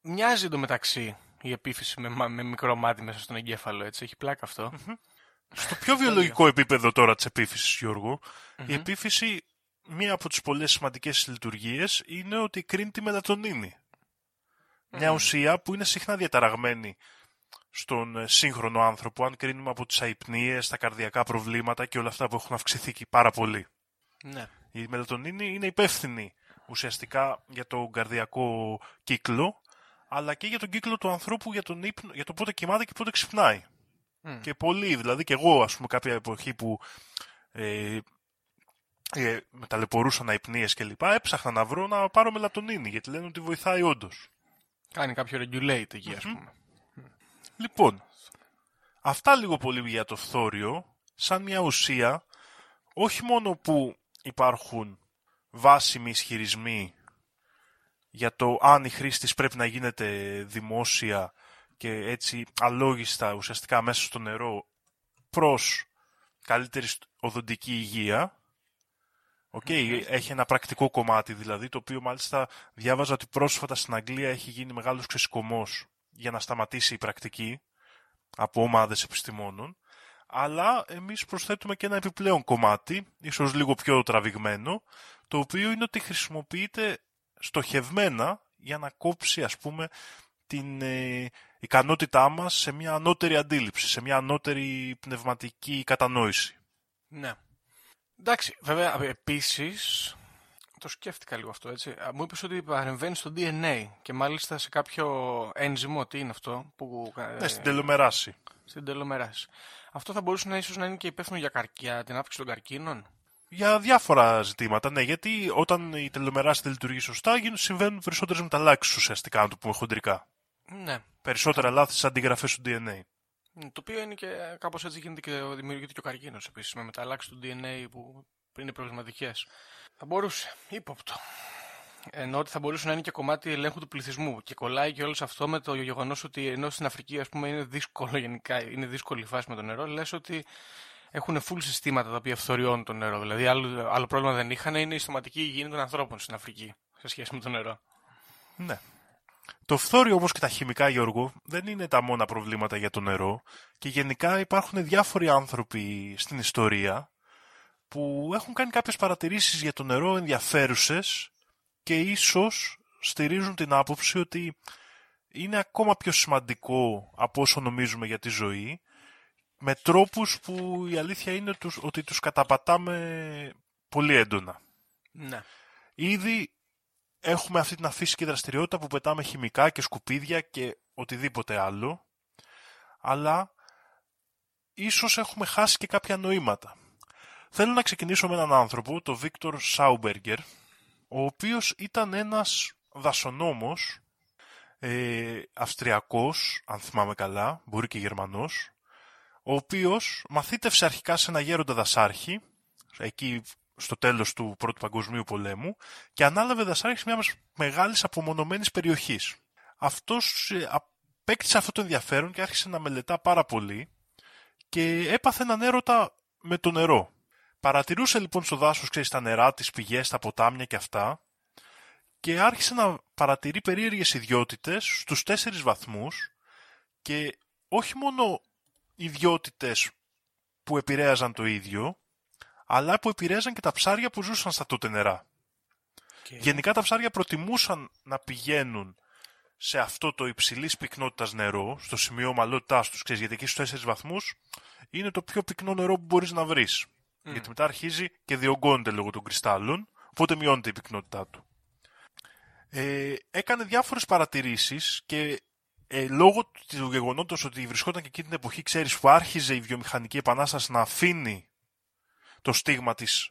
μοιάζει εντωμεταξύ η επίφυση με, με μικρό μάτι μέσα στον εγκέφαλο, έτσι. Έχει πλάκα Στο πιο βιολογικό επίπεδο τώρα της επίφυσης, η επίφυση, μία από τις πολλές σημαντικές λειτουργίες, είναι ότι κρίνει τη μελατονίνη. Μια ουσία που είναι συχνά διαταραγμένη στον ε, σύγχρονο άνθρωπο, αν κρίνουμε από τις αϊπνίες, τα καρδιακά προβλήματα και όλα αυτά που έχουν αυξηθεί πάρα πολύ. Ναι. Η μελατονίνη είναι υπεύθυνη ουσιαστικά για τον καρδιακό κύκλο, αλλά και για τον κύκλο του ανθρώπου για, τον ύπνο, για το πότε κοιμάται και πότε ξυπνάει. Και πολύ, δηλαδή και εγώ ας πούμε κάποια εποχή που ε, ε, με ταλαιπωρούσαν αϊπνίες και λοιπά, έψαχνα να βρω να πάρω μελατονίνη, γιατί λένε ότι βοηθάει όντως. Κάνει κάποιο regulate εκεί, ας πούμε. Λοιπόν, αυτά λίγο πολύ για το φθόριο, σαν μια ουσία, όχι μόνο που υπάρχουν βάσιμοι ισχυρισμοί για το αν η χρήση της πρέπει να γίνεται δημόσια και έτσι αλόγιστα ουσιαστικά μέσα στο νερό προς καλύτερη οδοντική υγεία. Okay, Έχει ένα πρακτικό κομμάτι δηλαδή, το οποίο μάλιστα διάβαζα ότι πρόσφατα στην Αγγλία έχει γίνει μεγάλος ξεσκομός για να σταματήσει η πρακτική από ομάδες επιστημόνων. Αλλά εμείς προσθέτουμε και ένα επιπλέον κομμάτι, ίσως λίγο πιο τραβηγμένο, το οποίο είναι ότι χρησιμοποιείται στοχευμένα για να κόψει ας πούμε την ε, ικανότητά μας σε μια ανώτερη αντίληψη, σε μια ανώτερη πνευματική κατανόηση. Ναι. Εντάξει, βέβαια επίσης το σκέφτηκα λίγο αυτό έτσι. Μου είπες ότι παρεμβαίνει στο DNA και μάλιστα σε κάποιο ένζυμο, τι είναι αυτό που... Ναι, στην τελομεράση. Στην τελομεράση. Αυτό θα μπορούσε να ίσως να είναι και υπεύθυνο για, καρκιά, την άφηξη των καρκίνων; Για διάφορα ζητήματα, ναι, γιατί όταν η τελομεράση δεν λειτουργεί σωστά, συμβαίνουν περισσότερες μεταλλάξεις ουσιαστικά, να το πούμε χοντρικά. Ναι. Περισσότερα λάθη στι αντιγραφές του DNA. Το οποίο είναι και κάπως έτσι γίνεται και δημιουργείται και ο καρκίνος επίσης, με μεταλλάξει του DNA που είναι προβληματικές. Θα μπορούσε, ύποπτο. Ενώ ότι θα μπορούσε να είναι και κομμάτι ελέγχου του πληθυσμού. Και κολλάει και όλο αυτό με το γεγονός ότι ενώ στην Αφρική ας πούμε, είναι δύσκολο γενικά, είναι δύσκολη η φάση με το νερό, λες ότι έχουν full συστήματα τα οποία φθοριώνουν το νερό. Δηλαδή, άλλο, άλλο πρόβλημα δεν είχαν είναι η στοματική υγιεινή των ανθρώπων στην Αφρική σε σχέση με το νερό. Ναι. Το φθόριο όμως και τα χημικά, Γιώργο, δεν είναι τα μόνα προβλήματα για το νερό και γενικά υπάρχουν διάφοροι άνθρωποι στην ιστορία που έχουν κάνει κάποιες παρατηρήσεις για το νερό ενδιαφέρουσες και ίσως στηρίζουν την άποψη ότι είναι ακόμα πιο σημαντικό από όσο νομίζουμε για τη ζωή με τρόπους που η αλήθεια είναι ότι τους καταπατάμε πολύ έντονα. Ναι. Ήδη έχουμε αυτή την αφύσικη δραστηριότητα που πετάμε χημικά και σκουπίδια και οτιδήποτε άλλο, αλλά ίσως έχουμε χάσει και κάποια νοήματα. Θέλω να ξεκινήσω με έναν άνθρωπο, τον Βίκτορ Σάουμπεργκερ, ο οποίος ήταν ένας δασονόμος, ε, Αυστριακός, αν θυμάμαι καλά, μπορεί και Γερμανός, ο οποίος μαθήτευσε αρχικά σε ένα γέροντα δασάρχη, εκεί στο τέλος του Πρώτου Παγκοσμίου Πολέμου, και ανάλαβε δασάρχη μια μεγάλης απομονωμένης περιοχής. Αυτός ε, απέκτησε αυτό το ενδιαφέρον και άρχισε να μελετά πάρα πολύ και έπαθε έναν έρωτα με το νερό. Παρατηρούσε λοιπόν στο δάσος, ξέρεις, τα νερά, τις πηγές, τα ποτάμια και αυτά και άρχισε να παρατηρεί περίεργες ιδιότητες στους τέσσερις βαθμούς και όχι μόνο ιδιότητες που επηρέαζαν το ίδιο, αλλά που επηρέαζαν και τα ψάρια που ζούσαν στα τότε νερά. Γενικά τα ψάρια προτιμούσαν να πηγαίνουν σε αυτό το υψηλής πυκνότητας νερό, στο σημείο ομαλότητάς τους, ξέρεις, γιατί εκεί στους 4 βαθμούς είναι το πιο πυκνό νερό που μπορείς να βρεις. Γιατί μετά αρχίζει και διωγγώνεται λόγω των κρυστάλλων, οπότε μειώνεται η πυκνότητά του. Ε, έκανε διάφορες παρατηρήσεις και ε, λόγω του γεγονότος ότι βρισκόταν και εκείνη την εποχή, ξέρεις, που άρχιζε η βιομηχανική επανάσταση να αφήνει το στίγμα της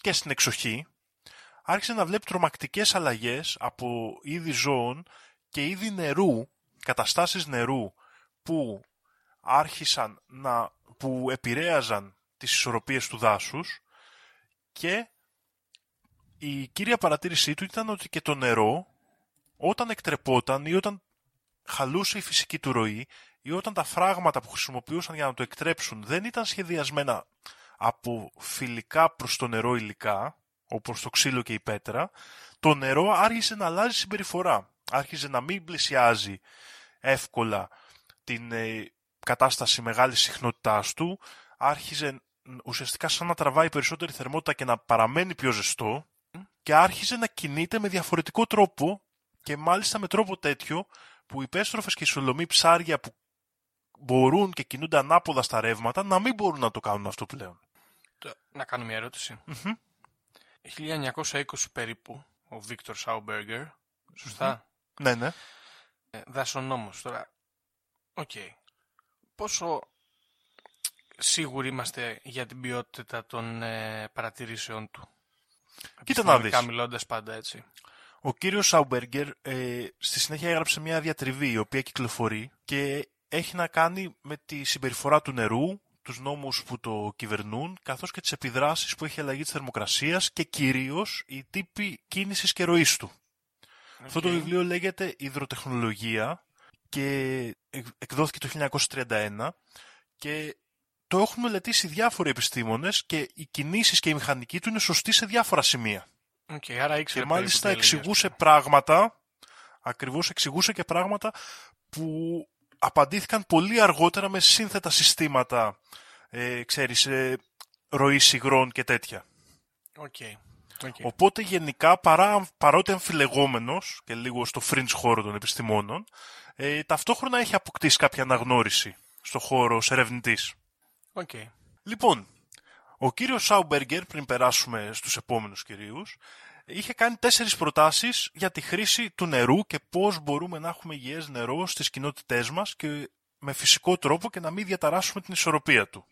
και στην εξοχή, άρχισε να βλέπει τρομακτικές αλλαγές από είδη ζώων και είδη νερού, καταστάσεις νερού που άρχισαν να, που επηρέαζαν τις ισορροπίες του δάσους και η κύρια παρατήρησή του ήταν ότι και το νερό όταν εκτρεπόταν ή όταν χαλούσε η φυσική του ροή ή όταν τα φράγματα που χρησιμοποιούσαν για να το εκτρέψουν δεν ήταν σχεδιασμένα από φιλικά προς το νερό υλικά, όπως το ξύλο και η πέτρα, το νερό άρχισε να αλλάζει συμπεριφορά. Άρχισε να μην πλησιάζει εύκολα την ε, κατάσταση μεγάλης συχνότητάς του, άρχιζε ουσιαστικά σαν να τραβάει περισσότερη θερμότητα και να παραμένει πιο ζεστό και άρχιζε να κινείται με διαφορετικό τρόπο και μάλιστα με τρόπο τέτοιο που οι πέστροφες και οι σολομοί ψάρια που μπορούν και κινούνται ανάποδα στα ρεύματα να μην μπορούν να το κάνουν αυτό πλέον. Να κάνω μια ερωτηση 1920 περίπου ο Βίκτορ Σάουμπεργκερ, σωστά; Ναι, ναι. Ε, δασονόμος τώρα. Οκ. Πόσο σίγουροι είμαστε για την ποιότητα των ε, παρατηρήσεων του; Κοίτα να δεις. μιλώντας πάντα έτσι. Ο κύριος Σάουμπεργκερ ε, στη συνέχεια έγραψε μια διατριβή η οποία κυκλοφορεί και έχει να κάνει με τη συμπεριφορά του νερού, τους νόμους που το κυβερνούν, καθώς και τις επιδράσεις που έχει αλλαγή της θερμοκρασίας και κυρίως οι τύποι κίνησης και ροής του. Αυτό το βιβλίο λέγεται «Υδροτεχνολογία» και εκδόθηκε το 1931 και το έχουν μελετήσει διάφοροι επιστήμονες και οι κινήσεις και η μηχανική του είναι σωστή σε διάφορα σημεία. Okay, άρα και μάλιστα εξηγούσε πράγματα, ακριβώς εξηγούσε και πράγματα που απαντήθηκαν πολύ αργότερα με σύνθετα συστήματα, ε, ξέρεις, ε, ροής υγρών και τέτοια. Okay. Okay. Οπότε γενικά παρά, παρότι αμφιλεγόμενος και λίγο στο fringe χώρο των επιστημόνων, ε, ταυτόχρονα έχει αποκτήσει κάποια αναγνώριση στο χώρο ως ερευνητής. Okay. Λοιπόν, ο κύριος Σάουμπεργκερ, πριν περάσουμε στους επόμενους κυρίους, είχε κάνει τέσσερις προτάσεις για τη χρήση του νερού και πώς μπορούμε να έχουμε υγιές νερό στις κοινότητές μας και με φυσικό τρόπο και να μην διαταράσσουμε την ισορροπία του.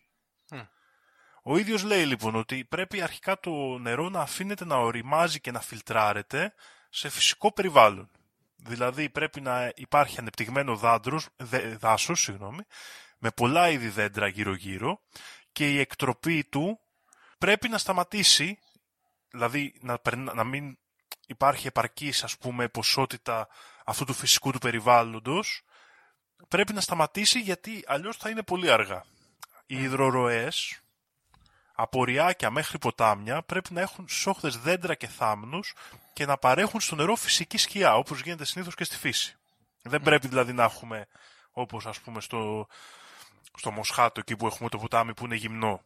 Ο ίδιος λέει λοιπόν ότι πρέπει αρχικά το νερό να αφήνεται να οριμάζει και να φιλτράρεται σε φυσικό περιβάλλον. Δηλαδή πρέπει να υπάρχει ανεπτυγμένο δάντρος, δάσος συγγνώμη, με πολλά είδη δέντρα γύρω-γύρω και η εκτροπή του πρέπει να σταματήσει, δηλαδή να, να μην υπάρχει επαρκής ας πούμε ποσότητα αυτού του φυσικού του περιβάλλοντος, πρέπει να σταματήσει γιατί αλλιώς θα είναι πολύ αργά. Οι υδροροές από ριάκια μέχρι ποτάμια πρέπει να έχουν σόχδες δέντρα και θάμνους και να παρέχουν στο νερό φυσική σκιά, όπως γίνεται συνήθως και στη φύση. Δεν πρέπει δηλαδή να έχουμε, όπως ας πούμε στο, στο Μοσχάτο εκεί που έχουμε το ποτάμι που είναι γυμνό.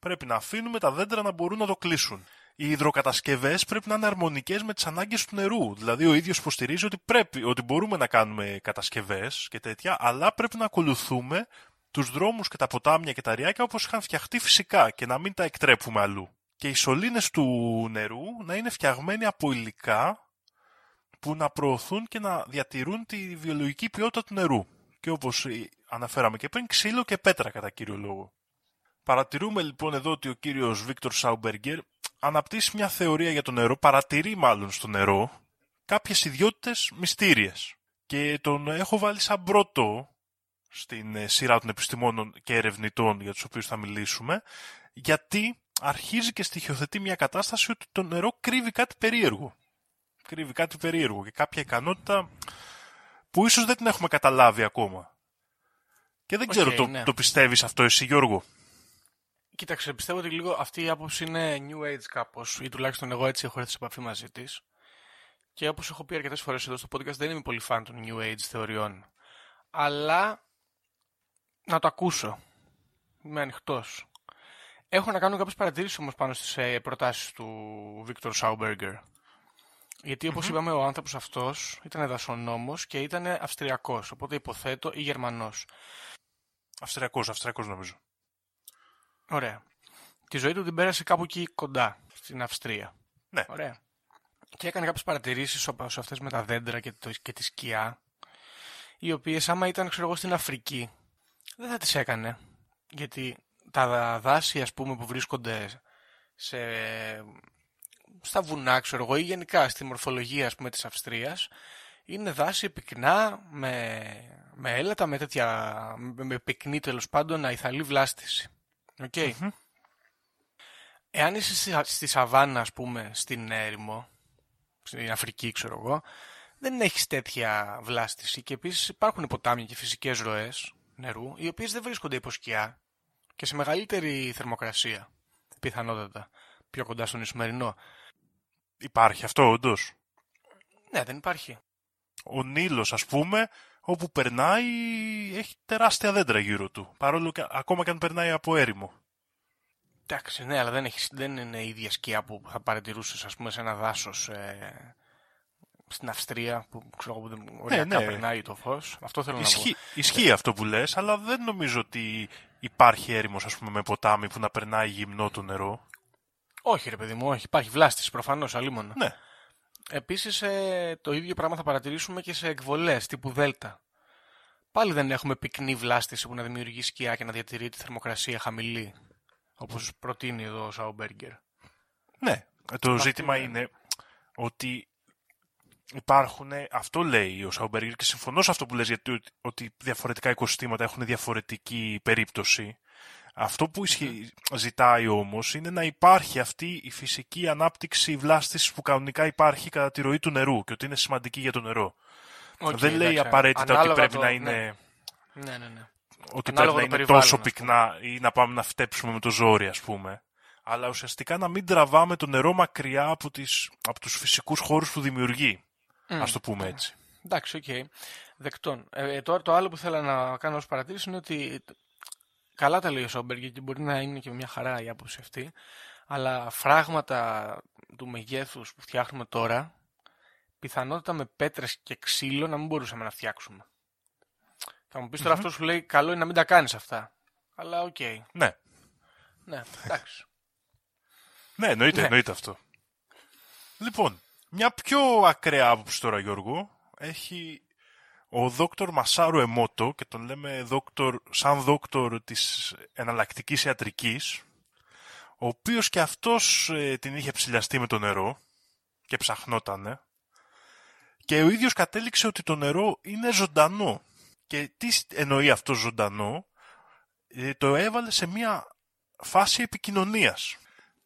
Πρέπει να αφήνουμε τα δέντρα να μπορούν να το κλείσουν. Οι υδροκατασκευές πρέπει να είναι αρμονικές με τις ανάγκες του νερού. Δηλαδή, ο ίδιος υποστηρίζει ότι, πρέπει, ότι μπορούμε να κάνουμε κατασκευές και τέτοια, αλλά πρέπει να ακολουθούμε τους δρόμους και τα ποτάμια και τα ριάκια όπως είχαν φτιαχτεί φυσικά και να μην τα εκτρέπουμε αλλού. Και οι σωλήνες του νερού να είναι φτιαγμένοι από υλικά που να προωθούν και να διατηρούν τη βιολογική ποιότητα του νερού. Και όπως αναφέραμε και πριν, ξύλο και πέτρα κατά κύριο λόγο. Παρατηρούμε λοιπόν εδώ ότι ο κύριος Βίκτορ Σάουμπεργκερ αναπτύσσει μια θεωρία για το νερό, παρατηρεί μάλλον στο νερό κάποιες ιδιότητες μυστήριες. Και τον έχω βάλει σαν πρώτο στην ε, σειρά των επιστημόνων και ερευνητών για τους οποίους θα μιλήσουμε, γιατί αρχίζει και στοιχειοθετεί μια κατάσταση ότι το νερό κρύβει κάτι περίεργο. Κρύβει κάτι περίεργο και κάποια ικανότητα που ίσως δεν την έχουμε καταλάβει ακόμα. Και δεν ξέρω, το, ναι. το πιστεύεις αυτό εσύ Γιώργο; Κοίταξε, πιστεύω ότι λίγο αυτή η άποψη είναι new age κάπως, ή τουλάχιστον εγώ έτσι έχω έρθει σε επαφή μαζί της. Και όπως έχω πει αρκετές φορές εδώ στο podcast, δεν είμαι πολύ φαν των new age θεωριών. Αλλά να το ακούσω. Είμαι ανοιχτός. Έχω να κάνω κάποιες παρατηρήσεις όμως πάνω στις ε, προτάσεις του Βίκτορ Σάουμπεργκερ. Γιατί όπως είπαμε ο άνθρωπος αυτός ήταν δασονόμος και ήταν Αυστριακός, οπότε υποθέτω ή Γερμανός. Αυστριακός, Αυστριακός νομίζω. Ωραία. Τη ζωή του την πέρασε κάπου εκεί κοντά, στην Αυστρία. Ναι. Ωραία. Και έκανε κάποιες παρατηρήσεις όπως αυτές με τα δέντρα και, το, και τη σκιά, οι οποίες άμα ήταν ξέρω εγώ στην Αφρική, δεν θα τις έκανε. Γιατί τα δάση ας πούμε που βρίσκονται σε, στα βουνά ξέρω εγώ ή γενικά στη μορφολογία ας πούμε της Αυστρίας είναι δάση πυκνά με, με έλατα, με τέτοια με, με πυκνή τέλος πάντων αϊθαλή βλάστηση. Okay. Εάν είσαι στη, στη Σαβάνα ας πούμε στην έρημο, στην Αφρική ξέρω εγώ, δεν έχεις τέτοια βλάστηση και επίσης υπάρχουν ποτάμια και φυσικές ροές νερού οι οποίες δεν βρίσκονται υπό σκιά και σε μεγαλύτερη θερμοκρασία πιθανότατα πιο κοντά στον Ισημερινό. Υπάρχει αυτό όντως; Ναι, δεν υπάρχει. Ο Νείλος ας πούμε, όπου περνάει έχει τεράστια δέντρα γύρω του. Παρόλο και ακόμα και αν περνάει από έρημο. Εντάξει, ναι, αλλά δεν, έχεις, δεν είναι η ίδια σκιά που θα παρατηρούσες, ας πούμε, σε ένα δάσος ε, στην Αυστρία που ξέρω που δεν ναι, ναι. περνάει το φως. Αυτό θέλω Ισχύ, να πω. Ισχύει αυτό που λες, αλλά δεν νομίζω ότι υπάρχει έρημος, ας πούμε, με ποτάμι που να περνάει γυμνό το νερό. Όχι, ρε παιδί μου, όχι. Υπάρχει βλάστηση προφανώς, αλίμονα. Ναι. Επίσης, ε, το ίδιο πράγμα θα παρατηρήσουμε και σε εκβολές τύπου Δέλτα. Πάλι δεν έχουμε πυκνή βλάστηση που να δημιουργεί σκιά και να διατηρεί τη θερμοκρασία χαμηλή. Όπως προτείνει εδώ ο Σαουμπέργκερ. Ναι. Το ζήτημα είναι ότι υπάρχουν, αυτό λέει ο Σαουμπέργκερ και συμφωνώ σε αυτό που λες γιατί ότι διαφορετικά οικοσυστήματα έχουν διαφορετική περίπτωση. Αυτό που ζητάει όμως είναι να υπάρχει αυτή η φυσική ανάπτυξη βλάστησης που κανονικά υπάρχει κατά τη ροή του νερού και ότι είναι σημαντική για το νερό. Okay, Δεν λέει εντάξει, απαραίτητα ότι πρέπει το- να ναι. είναι, Ναι, ναι, ναι. ότι Ανάλογα πρέπει να το είναι περιβάλλον, τόσο ας πούμε. πυκνά ή να πάμε να φυτέψουμε με το ζόρι ας πούμε. Αλλά ουσιαστικά να μην τραβάμε το νερό μακριά από, τις, από τους φυσικούς χώρους που δημιουργεί. Ας το πούμε έτσι. Εντάξει, οκ. Δεκτών. Ε, τώρα το άλλο που θέλω να κάνω ως παρατήρηση είναι ότι καλά τα λέει ο Σάουμπεργκερ και μπορεί να είναι και μια χαρά η άποψη αυτή, αλλά φράγματα του μεγέθους που φτιάχνουμε τώρα, πιθανότητα με πέτρες και ξύλο να μην μπορούσαμε να φτιάξουμε. Θα μου πεις τώρα αυτός σου λέει καλό είναι να μην τα κάνεις αυτά. Αλλά οκ. Ναι. Ναι, εντάξει. Ναι, εννοείται, Ναι. εννοείται αυτό. Λοιπόν, μια πιο ακραία άποψη τώρα, Γιώργο, έχει ο δόκτωρ Μασάρου Εμότο και τον λέμε δόκτωρ, σαν δόκτωρ της εναλλακτικής ιατρικής, ο οποίος και αυτός ε, την είχε ψηλιαστεί με το νερό και ψαχνότανε και ο ίδιος κατέληξε ότι το νερό είναι ζωντανό. Και τι εννοεί αυτό ζωντανό, ε, το έβαλε σε μια φάση επικοινωνίας.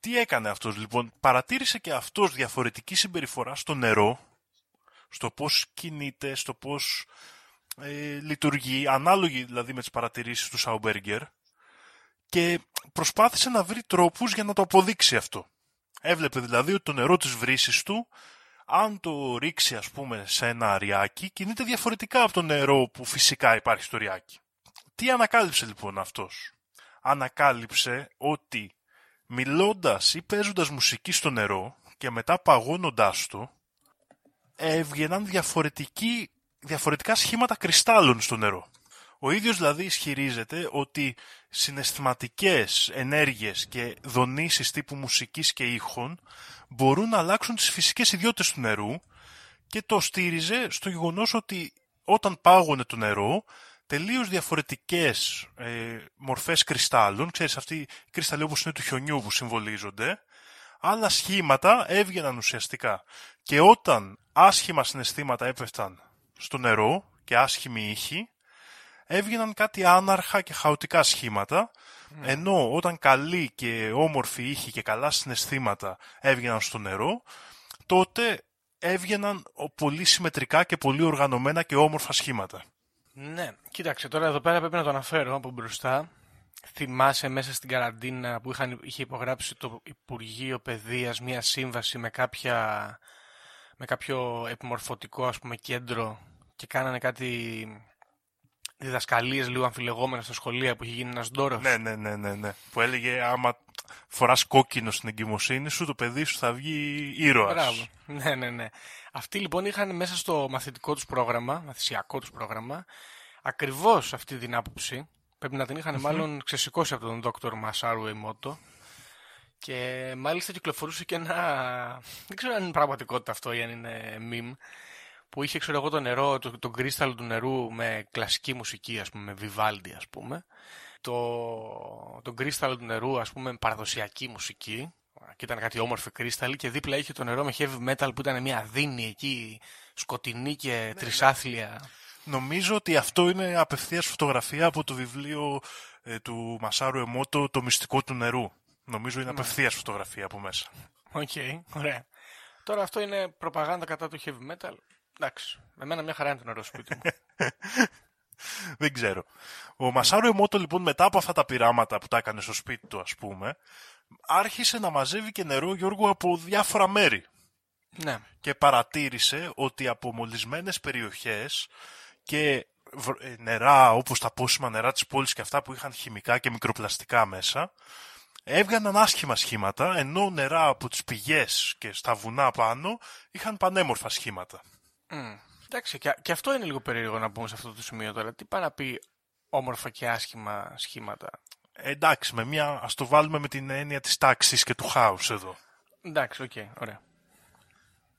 Τι έκανε αυτός λοιπόν, παρατήρησε και αυτός διαφορετική συμπεριφορά στο νερό, στο πώς κινείται, στο πώς ε, λειτουργεί, ανάλογη δηλαδή με τις παρατηρήσεις του Σαουμπέργκερ και προσπάθησε να βρει τρόπους για να το αποδείξει αυτό. Έβλεπε δηλαδή ότι το νερό της βρύσης του, αν το ρίξει ας πούμε σε ένα αριάκι, κινείται διαφορετικά από το νερό που φυσικά υπάρχει στο αριάκι. Τι ανακάλυψε λοιπόν αυτός; Ανακάλυψε ότι μιλώντας ή παίζοντας μουσική στο νερό και μετά παγώνοντάς το, έβγαιναν διαφορετικοί, διαφορετικά σχήματα κρυστάλλων στο νερό. Ο ίδιος δηλαδή ισχυρίζεται ότι συναισθηματικές ενέργειες και δονήσεις τύπου μουσικής και ήχων μπορούν να αλλάξουν τις φυσικές ιδιότητες του νερού και το στήριζε στο γεγονός ότι όταν πάγωνε το νερό τελείως διαφορετικές ε, μορφές κρυστάλλων, ξέρεις αυτοί οι κρυσταλλοί όπως είναι του χιονιού που συμβολίζονται, άλλα σχήματα έβγαιναν ουσιαστικά. Και όταν άσχημα συναισθήματα έπεφταν στο νερό και άσχημη ήχη, έβγαιναν κάτι άναρχα και χαοτικά σχήματα, ενώ όταν καλή και όμορφη ήχη και καλά συναισθήματα έβγαιναν στο νερό, τότε έβγαιναν ο- πολύ συμμετρικά και πολύ οργανωμένα και όμορφα σχήματα. Ναι, κοίταξε τώρα εδώ πέρα πρέπει να το αναφέρω από μπροστά. Θυμάσαι μέσα στην καραντίνα που είχαν, είχε υπογράψει το Υπουργείο Παιδείας μια σύμβαση με, κάποια, με κάποιο επιμορφωτικό ας πούμε κέντρο και κάνανε κάτι διδασκαλίες λίγο αμφιλεγόμενα στα σχολεία που είχε γίνει ένας ντόρος; Ναι, ναι, ναι, ναι, ναι. Που έλεγε άμα φοράς κόκκινο στην εγκυμοσύνη σου, το παιδί σου θα βγει ήρωας. Μπράβο. Ναι, ναι, ναι. Αυτοί λοιπόν είχαν μέσα στο μαθητικό τους πρόγραμμα, μαθησιακό τους πρόγραμμα, ακριβώς αυτή την άποψη. Πρέπει να την ειχαν μάλλον ξεσηκώσει από τον δόκτωρ Μασάρου Εμότο. Και μάλιστα κυκλοφορούσε και ένα. Δεν ξέρω αν είναι πραγματικότητα αυτό ή αν είναι meme. Που είχε, ξέρω εγώ, το νερό, το, το κρίσταλο του νερού με κλασική μουσική, ας πούμε, με βιβάλντι, ας πούμε. Το, το κρίσταλο του νερού, ας πούμε, με παραδοσιακή μουσική. Και ήταν κάτι όμορφη κρίσταλη και δίπλα είχε το νερό με heavy metal που ήταν μια δίνη εκεί, σκοτεινή και Ναι, τρισάθλια. Νομίζω ότι αυτό είναι απευθείας φωτογραφία από το βιβλίο ε, του Μασάρου Εμότο «Το μυστικό του νερού». Νομίζω είναι απευθείας φωτογραφία από μέσα. Οκ, ωραία. Τώρα αυτό είναι προπαγάνδα κατά του heavy metal. Εντάξει, με μένα μια χαρά είναι το νερό στο σπίτι μου. Δεν ξέρω. Ο Μασάρου Εμότο λοιπόν μετά από αυτά τα πειράματα που τα έκανε στο σπίτι του ας πούμε, άρχισε να μαζεύει και νερό Γιώργο από διάφορα μέρη. ναι. και παρατήρησε ότι από μολυσμένες περιοχές και β- ε, νερά όπως τα πόσιμα νερά της πόλης και αυτά που είχαν χημικά και μικροπλαστικά μέσα έβγαναν άσχημα σχήματα ενώ νερά από τις πηγές και στα βουνά πάνω είχαν πανέμορφα σχήματα. Μμ. Εντάξει, και, και αυτό είναι λίγο περίεργο να πούμε σε αυτό το σημείο τώρα. Τι πάει να πει όμορφα και άσχημα σχήματα; Ε, εντάξει, με μια, ας το βάλουμε με την έννοια της τάξης και του χάους εδώ. Εντάξει, οκ, ωραία.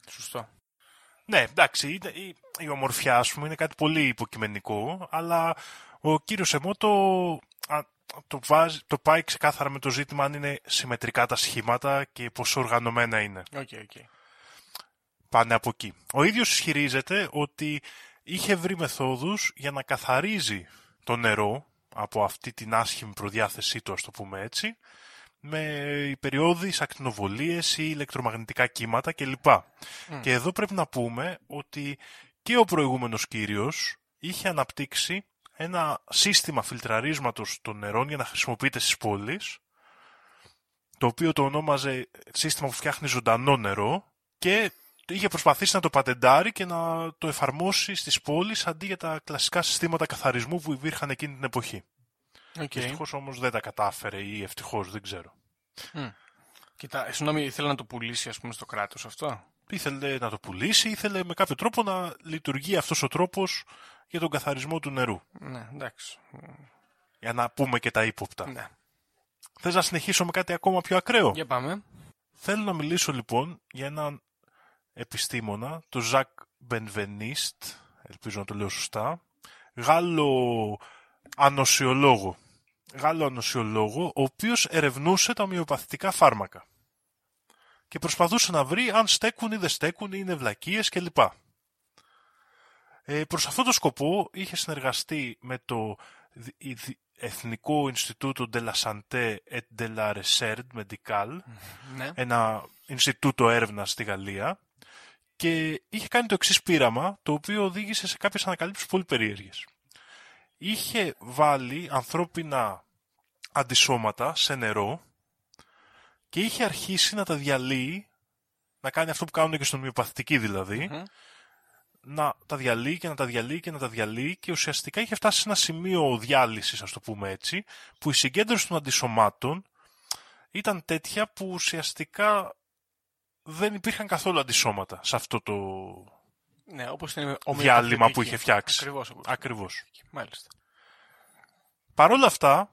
Σωστό. Ναι, εντάξει, είναι- η, η ομορφιά, ας πούμε, είναι κάτι πολύ υποκειμενικό, αλλά ο κύριος Εμότο α, το, βάζει, το πάει ξεκάθαρα με το ζήτημα αν είναι συμμετρικά τα σχήματα και πόσο οργανωμένα είναι. OK, OK. Πάνε από εκεί. Ο ίδιος ισχυρίζεται ότι είχε βρει μεθόδους για να καθαρίζει το νερό από αυτή την άσχημη προδιάθεσή του, ας το πούμε έτσι, με περιόδεις ακτινοβολίες ή ηλεκτρομαγνητικά κύματα κλπ. Και εδώ πρέπει να πούμε ότι και ο προηγούμενος κύριος είχε αναπτύξει ένα σύστημα φιλτραρίσματος των νερών για να χρησιμοποιείται στις πόλεις, το οποίο το ονόμαζε σύστημα που φτιάχνει ζωντανό νερό και είχε προσπαθήσει να το πατεντάρει και να το εφαρμόσει στις πόλεις αντί για τα κλασικά συστήματα καθαρισμού που υπήρχαν εκείνη την εποχή. Οκ. Ευτυχώς όμως δεν τα κατάφερε ή ευτυχώς δεν ξέρω. Κοίτα, συγγνώμη, ήθελε να το πουλήσει, ας πούμε, στο κράτος αυτό; Ήθελε να το πουλήσει, ήθελε με κάποιο τρόπο να λειτουργεί αυτός ο τρόπος για τον καθαρισμό του νερού. Ναι, εντάξει. Για να πούμε και τα ύποπτα. Ναι. Θες να συνεχίσω με κάτι ακόμα πιο ακραίο; Για πάμε. Θέλω να μιλήσω λοιπόν για έναν επιστήμονα, τον Ζακ Μπενβενίστ, ελπίζω να το λέω σωστά, Γάλλο ανοσιολόγο. Γάλλο ανοσιολόγο, ο οποίος ερευνούσε τα ομοιοπαθητικά φάρμακα. Και προσπαθούσε να βρει αν στέκουν ή δεν στέκουν ή είναι βλακίες κλπ. Ε, προς αυτό το σκοπό είχε συνεργαστεί με το δι- η- δι- Εθνικό Ινστιτούτο de la Santé et de la Recherche Médicale, Ναι. ένα Ινστιτούτο έρευνας στη Γαλλία και είχε κάνει το εξής πείραμα, το οποίο οδήγησε σε κάποιες ανακαλύψεις πολύ περίεργες. Είχε βάλει ανθρώπινα αντισώματα σε νερό και είχε αρχίσει να τα διαλύει, να κάνει αυτό που κάνουν και στον μυοπαθητική δηλαδή, Μμμ. να τα διαλύει και να τα διαλύει και να τα διαλύει και ουσιαστικά είχε φτάσει σε ένα σημείο διάλυσης, ας το πούμε έτσι, που η συγκέντρωση των αντισωμάτων ήταν τέτοια που ουσιαστικά δεν υπήρχαν καθόλου αντισώματα σε αυτό το Ναι, όπως είναι διάλειμμα που είχε φτιάξει. Ακριβώς. όπως- Ακριβώς. Μάλιστα. Παρ' όλα αυτά,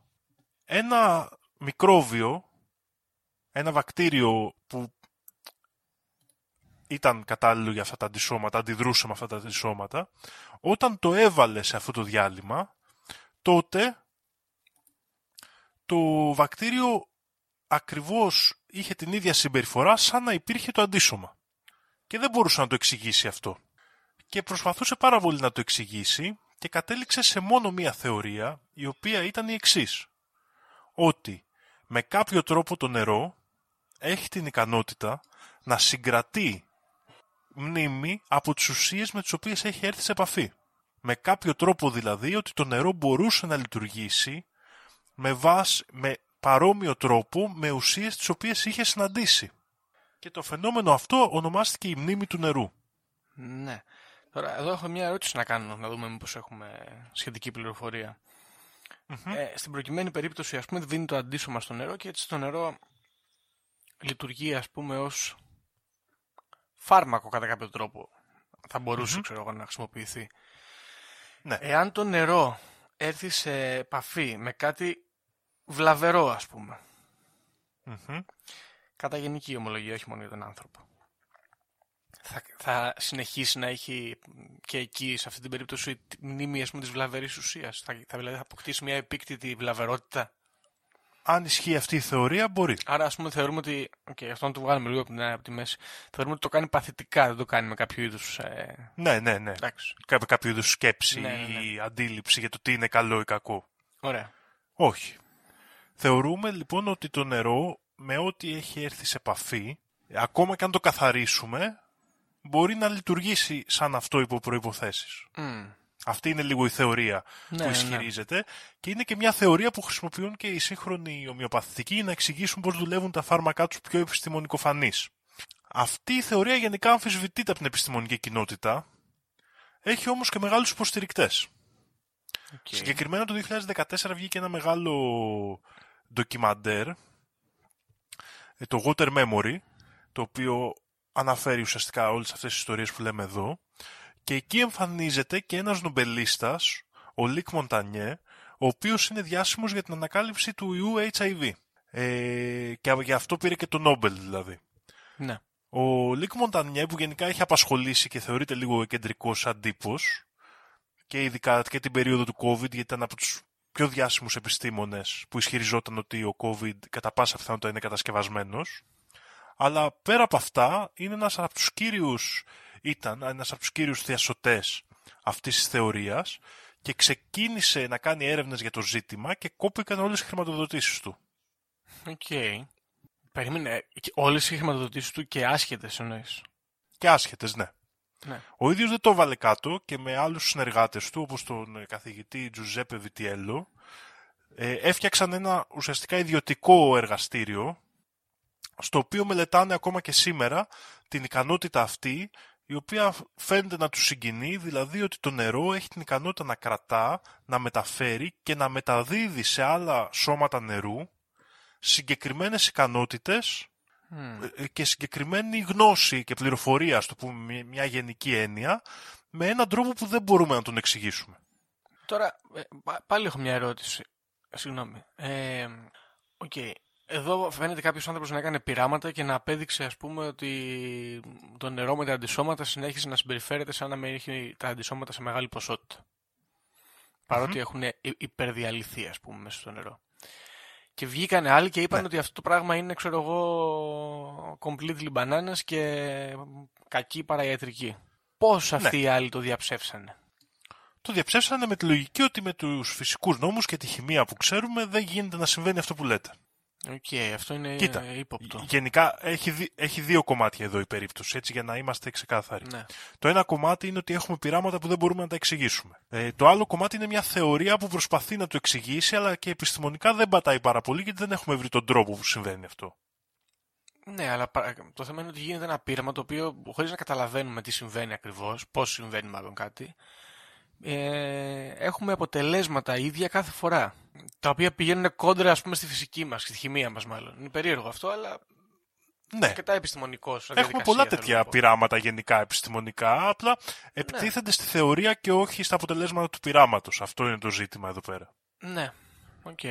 ένα μικρόβιο, ένα βακτήριο που ήταν κατάλληλο για αυτά τα αντισώματα, αντιδρούσε με αυτά τα αντισώματα, όταν το έβαλε σε αυτό το διάλειμμα, τότε το βακτήριο ακριβώς είχε την ίδια συμπεριφορά σαν να υπήρχε το αντίσωμα. Και δεν μπορούσε να το εξηγήσει αυτό. Και προσπαθούσε πάρα πολύ να το εξηγήσει και κατέληξε σε μόνο μία θεωρία, η οποία ήταν η εξής. Ότι με κάποιο τρόπο το νερό έχει την ικανότητα να συγκρατεί μνήμη από τις ουσίες με τις οποίες έχει έρθει σε επαφή. Με κάποιο τρόπο δηλαδή ότι το νερό μπορούσε να λειτουργήσει με, βάση, με παρόμοιο τρόπο με ουσίες τις οποίες είχε συναντήσει. Και το φαινόμενο αυτό ονομάστηκε η μνήμη του νερού. Ναι. Τώρα, εδώ έχω μια ερώτηση να κάνω, να δούμε μήπως έχουμε σχετική πληροφορία. Ε, στην προκειμένη περίπτωση, ας πούμε, δίνει το αντίσωμα στο νερό και έτσι το νερό λειτουργεί, ας πούμε, ως φάρμακο κατά κάποιο τρόπο. Θα μπορούσε, ξέρω εγώ, να χρησιμοποιηθεί. Ναι. Εάν το νερό έρθει σε επαφή με κάτι βλαβερό, ας πούμε, Μμμ. κατά γενική ομολογία, όχι μόνο για τον άνθρωπο. Θα, θα συνεχίσει να έχει και εκεί, σε αυτή την περίπτωση, τη μνήμη ας πούμε, της βλαβερής ουσίας. Θα, θα, δηλαδή, θα αποκτήσει μια επίκτητη βλαβερότητα. Αν ισχύει αυτή η θεωρία, μπορεί. Άρα, ας πούμε, θεωρούμε ότι. Οκ, αυτό να το βγάλουμε λίγο από, την, από τη μέση. Θεωρούμε ότι το κάνει παθητικά, δεν το κάνει με κάποιο είδους. Ε... Ναι, ναι, ναι. Εντάξει. Κά- Κάποιο είδους σκέψη Ναι, ναι, ναι. ή αντίληψη για το τι είναι καλό ή κακό. Ωραία. Όχι. Θεωρούμε λοιπόν ότι το νερό με ό,τι έχει έρθει σε επαφή, ακόμα και αν το καθαρίσουμε, μπορεί να λειτουργήσει σαν αυτό υπό προϋποθέσεις. Μμ. Αυτή είναι λίγο η θεωρία Ναι, που ναι. ισχυρίζεται και είναι και μια θεωρία που χρησιμοποιούν και οι σύγχρονοι ομοιοπαθητικοί για να εξηγήσουν πώς δουλεύουν τα φάρμακά τους πιο επιστημονικοφανείς. Αυτή η θεωρία γενικά αμφισβητείται από την επιστημονική κοινότητα, έχει όμως και μεγάλους υποστηρικτές. Οκ. Συγκεκριμένα το 2014 βγήκε ένα μεγάλο ντοκιμαντέρ, ε, το Water Memory, το οποίο αναφέρει ουσιαστικά όλες αυτές τις ιστορίες που λέμε εδώ και εκεί εμφανίζεται και ένας νομπελίστας, ο Λικ Μοντανιέ, ο οποίος είναι διάσημος για την ανακάλυψη του ιού HIV. Ε, και γι' αυτό πήρε και το Νόμπελ δηλαδή. Ναι. Ο Λικ Μοντανιέ που γενικά έχει απασχολήσει και θεωρείται λίγο κεντρικός σαν τύπος και ειδικά και την περίοδο του COVID γιατί ήταν από τους πιο διάσημους επιστήμονες που ισχυριζόταν ότι ο COVID κατά πάσα πιθανότητα είναι κατασκευασμένος. Αλλά πέρα από αυτά είναι ένας από τους κύριους, ήταν ένας από τους κύριους θιασώτες αυτής της θεωρίας και ξεκίνησε να κάνει έρευνες για το ζήτημα και κόπηκαν όλες οι χρηματοδοτήσεις του. Οκ. Περίμενε. και Όλες οι χρηματοδοτήσεις του και άσχετες εννοείς. Και άσχετες, ναι. Ναι. Ο ίδιος δεν το βάλε κάτω και με άλλους συνεργάτες του, όπως τον ε, καθηγητή Τζουζέπε Βιτιέλο, ε, έφτιαξαν ένα ουσιαστικά ιδιωτικό εργαστήριο, στο οποίο μελετάνε ακόμα και σήμερα την ικανότητα αυτή, η οποία φαίνεται να τους συγκινεί, δηλαδή ότι το νερό έχει την ικανότητα να κρατά, να μεταφέρει και να μεταδίδει σε άλλα σώματα νερού συγκεκριμένες ικανότητες Μμ. ε, και συγκεκριμένη γνώση και πληροφορία, στο πούμε μια- μια γενική έννοια, με έναν τρόπο που δεν μπορούμε να τον εξηγήσουμε. Τώρα, ε, πα- πάλι έχω μια ερώτηση. Συγγνώμη. Ε, οκ. Εδώ φαίνεται κάποιος άνθρωπος να έκανε πειράματα και να απέδειξε, ας πούμε, ότι το νερό με τα αντισώματα συνέχισε να συμπεριφέρεται σαν να μην έχει τα αντισώματα σε μεγάλη ποσότητα. Παρότι έχουν υ- υπερδιαλυθεί, ας πούμε, μέσα στο νερό. Και βγήκανε άλλοι και είπαν ότι αυτό το πράγμα είναι, ξέρω εγώ, completely bananas και κακή παραϊατρική. Πώς αυτοί οι άλλοι το διαψεύσανε; Το διαψεύσανε με τη λογική ότι με τους φυσικούς νόμους και τη χημεία που ξέρουμε δεν γίνεται να συμβαίνει αυτό που λέτε. Οκ, αυτό είναι Κοίτα, ε, ύποπτο. Γενικά έχει, δι- έχει δύο κομμάτια εδώ η περίπτωση, έτσι για να είμαστε ξεκάθαροι. Ναι. Το ένα κομμάτι είναι ότι έχουμε πειράματα που δεν μπορούμε να τα εξηγήσουμε. Ε, το άλλο κομμάτι είναι μια θεωρία που προσπαθεί να το εξηγήσει, αλλά και επιστημονικά δεν πατάει πάρα πολύ γιατί δεν έχουμε βρει τον τρόπο που συμβαίνει αυτό. Ναι, αλλά πα- το θέμα είναι ότι γίνεται ένα πείραμα το οποίο χωρίς να καταλαβαίνουμε τι συμβαίνει ακριβώς, πώς συμβαίνει μάλλον κάτι, ε, έχουμε αποτελέσματα ίδια κάθε φορά. Τα οποία πηγαίνουν κόντρα, ας πούμε, στη φυσική μας, στη χημεία μας μάλλον. Είναι περίεργο αυτό, αλλά Ναι. αρκετά επιστημονικός. σαν Έχουμε διαδικασία, πολλά θέλω τέτοια να πω. πειράματα γενικά επιστημονικά, απλά επιτίθενται στη θεωρία και όχι στα αποτελέσματα του πειράματος. Αυτό είναι το ζήτημα εδώ πέρα. Ναι, οκ.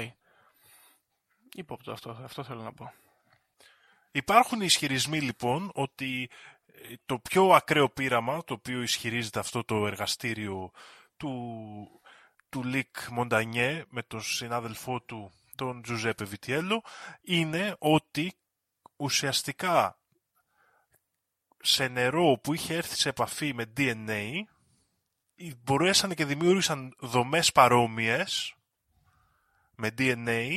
Υπόπτω αυτό, αυτό θέλω να πω. Υπάρχουν ισχυρισμοί λοιπόν ότι ε, το πιο ακραίο πείραμα, το οποίο ισχυρίζεται αυτό το εργαστήριο του, του Λικ Μοντανιέ με τον συνάδελφό του τον Τζουζέπε Βιτιέλο, είναι ότι ουσιαστικά σε νερό που είχε έρθει σε επαφή με DNA μπορέσαν και δημιούργησαν δομές παρόμοιες με DNA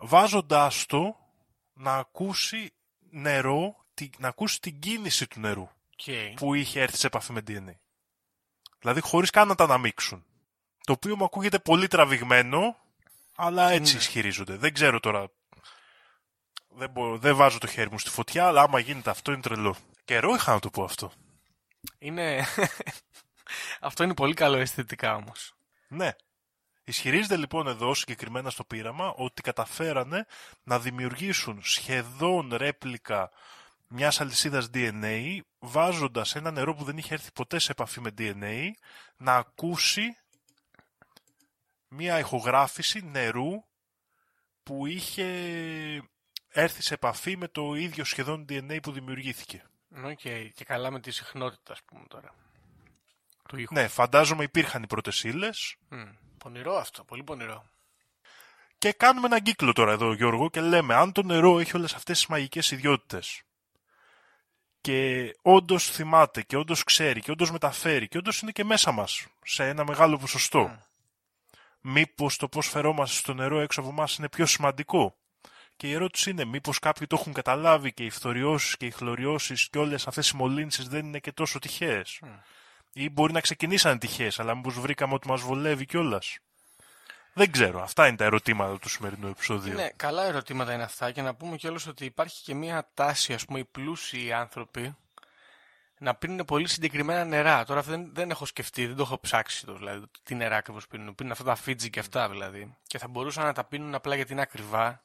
βάζοντάς το να ακούσει νερό, τη- να ακούσει την κίνηση του νερού Οκ. που είχε έρθει σε επαφή με DNA. Δηλαδή χωρίς καν να τα αναμίξουν. Το οποίο μου ακούγεται πολύ τραβηγμένο, αλλά έτσι Ναι. ισχυρίζονται. Δεν ξέρω τώρα. Δεν, μπορώ, δεν βάζω το χέρι μου στη φωτιά, αλλά άμα γίνεται αυτό είναι τρελό. Καιρό είχα να το πω αυτό. Είναι... αυτό είναι πολύ καλό αισθητικά όμως. Ναι. Ισχυρίζεται λοιπόν εδώ συγκεκριμένα στο πείραμα ότι καταφέρανε να δημιουργήσουν σχεδόν ρέπλικα μιας αλυσίδας DNA βάζοντας ένα νερό που δεν είχε έρθει ποτέ σε επαφή με DNA να ακούσει μια ηχογράφηση νερού που είχε έρθει σε επαφή με το ίδιο σχεδόν DNA που δημιουργήθηκε. Οκ, okay. και καλά με τη συχνότητα, ας πούμε τώρα. Του ήχου. Ναι, φαντάζομαι υπήρχαν οι πρώτες ύλες. Mm. Πονηρό αυτό, πολύ πονηρό. Και κάνουμε έναν κύκλο τώρα εδώ, Γιώργο, και λέμε αν το νερό έχει όλες αυτές τις μαγικές ιδιότητες και όντως θυμάται και όντως ξέρει και όντως μεταφέρει και όντως είναι και μέσα μας σε ένα μεγάλο ποσοστό. Mm. Μήπως το πώς φερόμαστε στο νερό έξω από εμάς είναι πιο σημαντικό; Και η ερώτηση είναι μήπως κάποιοι το έχουν καταλάβει και οι φθοριώσεις και οι χλωριώσεις και όλες αυτές οι μολύνσεις δεν είναι και τόσο τυχαίες; Ή μπορεί να ξεκινήσαν τυχαίες, αλλά μήπως βρήκαμε ότι μας βολεύει κιόλας; Δεν ξέρω. Αυτά είναι τα ερωτήματα του σημερινού επεισοδίου. Ναι, καλά ερωτήματα είναι αυτά και να πούμε κιόλας ότι υπάρχει και μια τάση, ας πούμε, οι πλούσιοι άνθρωποι να πίνουν πολύ συγκεκριμένα νερά. Τώρα δεν, δεν έχω σκεφτεί, δεν το έχω ψάξει το, δηλαδή, τι νερά ακριβώς πίνουν. Πίνουν αυτά τα φίτζι και αυτά δηλαδή. Και θα μπορούσαν να τα πίνουν απλά γιατί είναι ακριβά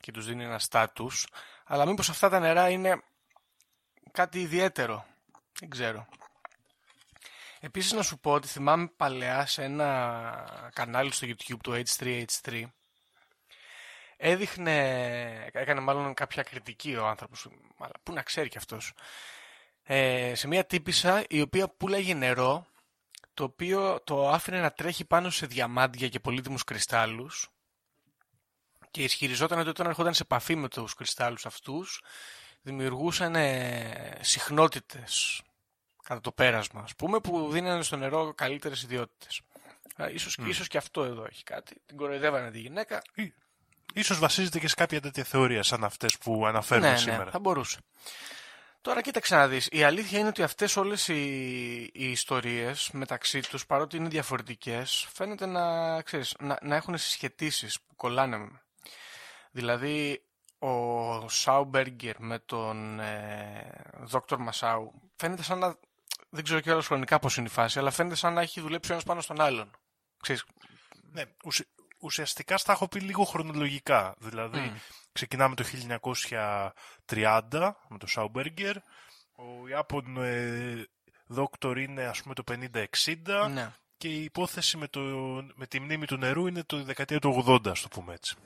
και τους δίνει ένα στάτους. Αλλά μήπως αυτά τα νερά είναι κάτι ιδιαίτερο. Δεν ξέρω. Επίσης να σου πω ότι θυμάμαι παλαιά σε ένα κανάλι στο YouTube του H3H3 έδειχνε, έκανε μάλλον κάποια κριτική ο άνθρωπος, αλλά πού να ξέρει κι αυτός, ε, σε μια τύπησα η οποία πουλάγε νερό το οποίο το άφηνε να τρέχει πάνω σε διαμάντια και πολύτιμους κρυστάλλους και ισχυριζόταν ότι όταν έρχονταν σε επαφή με τους κρυστάλλους αυτούς δημιουργούσαν συχνότητες κατά το πέρασμα, ας πούμε, που δίνανε στο νερό καλύτερες ιδιότητες. Ίσως, mm. ίσως και αυτό εδώ έχει κάτι. Την κοροϊδεύανε τη γυναίκα. Ίσως βασίζεται και σε κάποια τέτοια θεωρία σαν αυτές που αναφέρουμε ναι, σήμερα. Ναι, θα μπορούσε. Τώρα κοίταξε να δεις. Η αλήθεια είναι ότι αυτές όλες οι, οι ιστορίες μεταξύ τους, παρότι είναι διαφορετικές, φαίνεται να, ξέρεις, να, να έχουν συσχετήσεις που κολλάνε. Δηλαδή, ο Σάουμπεργκερ με τον ε, Δόκτωρ Μασάου φαίνεται σαν να δεν ξέρω και χρονικά πώς είναι η φάση, αλλά φαίνεται σαν να έχει δουλέψει ο ένας πάνω στον άλλον. Ξέρεις. Ναι, ουσιαστικά στα έχω πει λίγο χρονολογικά. Δηλαδή, ξεκινάμε το 1930 με το Σάουμπεργκερ, ο Ιάπων ε, δόκτωρ είναι ας πούμε το 50-60 ναι. και η υπόθεση με, το, με τη μνήμη του νερού είναι το δεκαετία του 80, ας το πούμε έτσι.